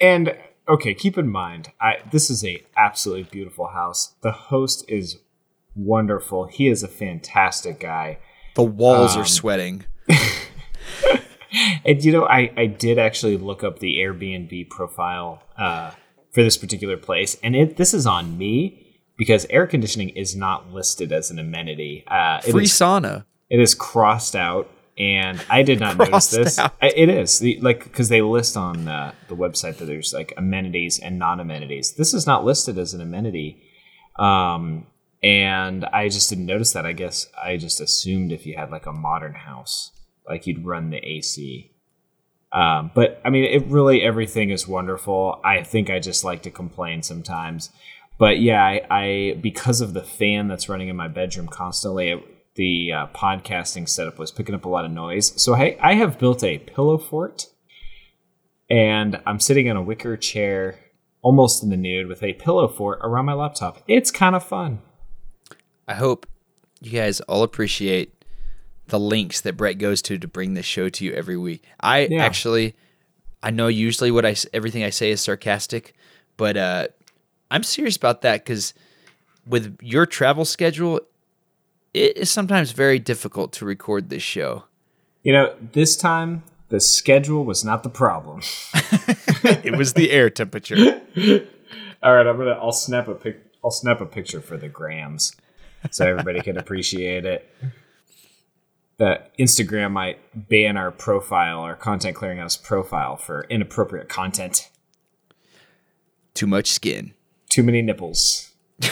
and okay, keep in mind, I this is a absolutely beautiful house. The host is wonderful. He is a fantastic guy. The walls are sweating. And you know, I I did actually look up the Airbnb profile uh, for this particular place, and it this is on me because air conditioning is not listed as an amenity. Uh, it Free is sauna. It is crossed out, and I did not notice this. out. It is the, like because they list on uh, the website that there's like amenities and non-amenities. This is not listed as an amenity, um, and I just didn't notice that. I guess I just assumed if you had like a modern house, like you'd run the AC. Um, but I mean, it really everything is wonderful. I think I just like to complain sometimes. But yeah, I, I because of the fan that's running in my bedroom constantly, it, the uh, podcasting setup was picking up a lot of noise. So I, I have built a pillow fort, and I'm sitting in a wicker chair, almost in the nude, with a pillow fort around my laptop. It's kind of fun. I hope you guys all appreciate the links that Brett goes to to bring this show to you every week. I Yeah. actually, I know usually what I everything I say is sarcastic, but uh, I'm serious about that because with your travel schedule, it is sometimes very difficult to record this show. You know, this time the schedule was not the problem. It was the air temperature. All right, I'm gonna. I'll snap a pic. I'll snap a picture for the grams, so everybody can appreciate it. The Instagram might ban our profile, our content clearinghouse profile for inappropriate content. Too much skin. Too many nipples.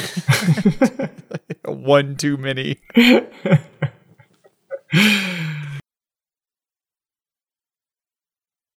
One too many.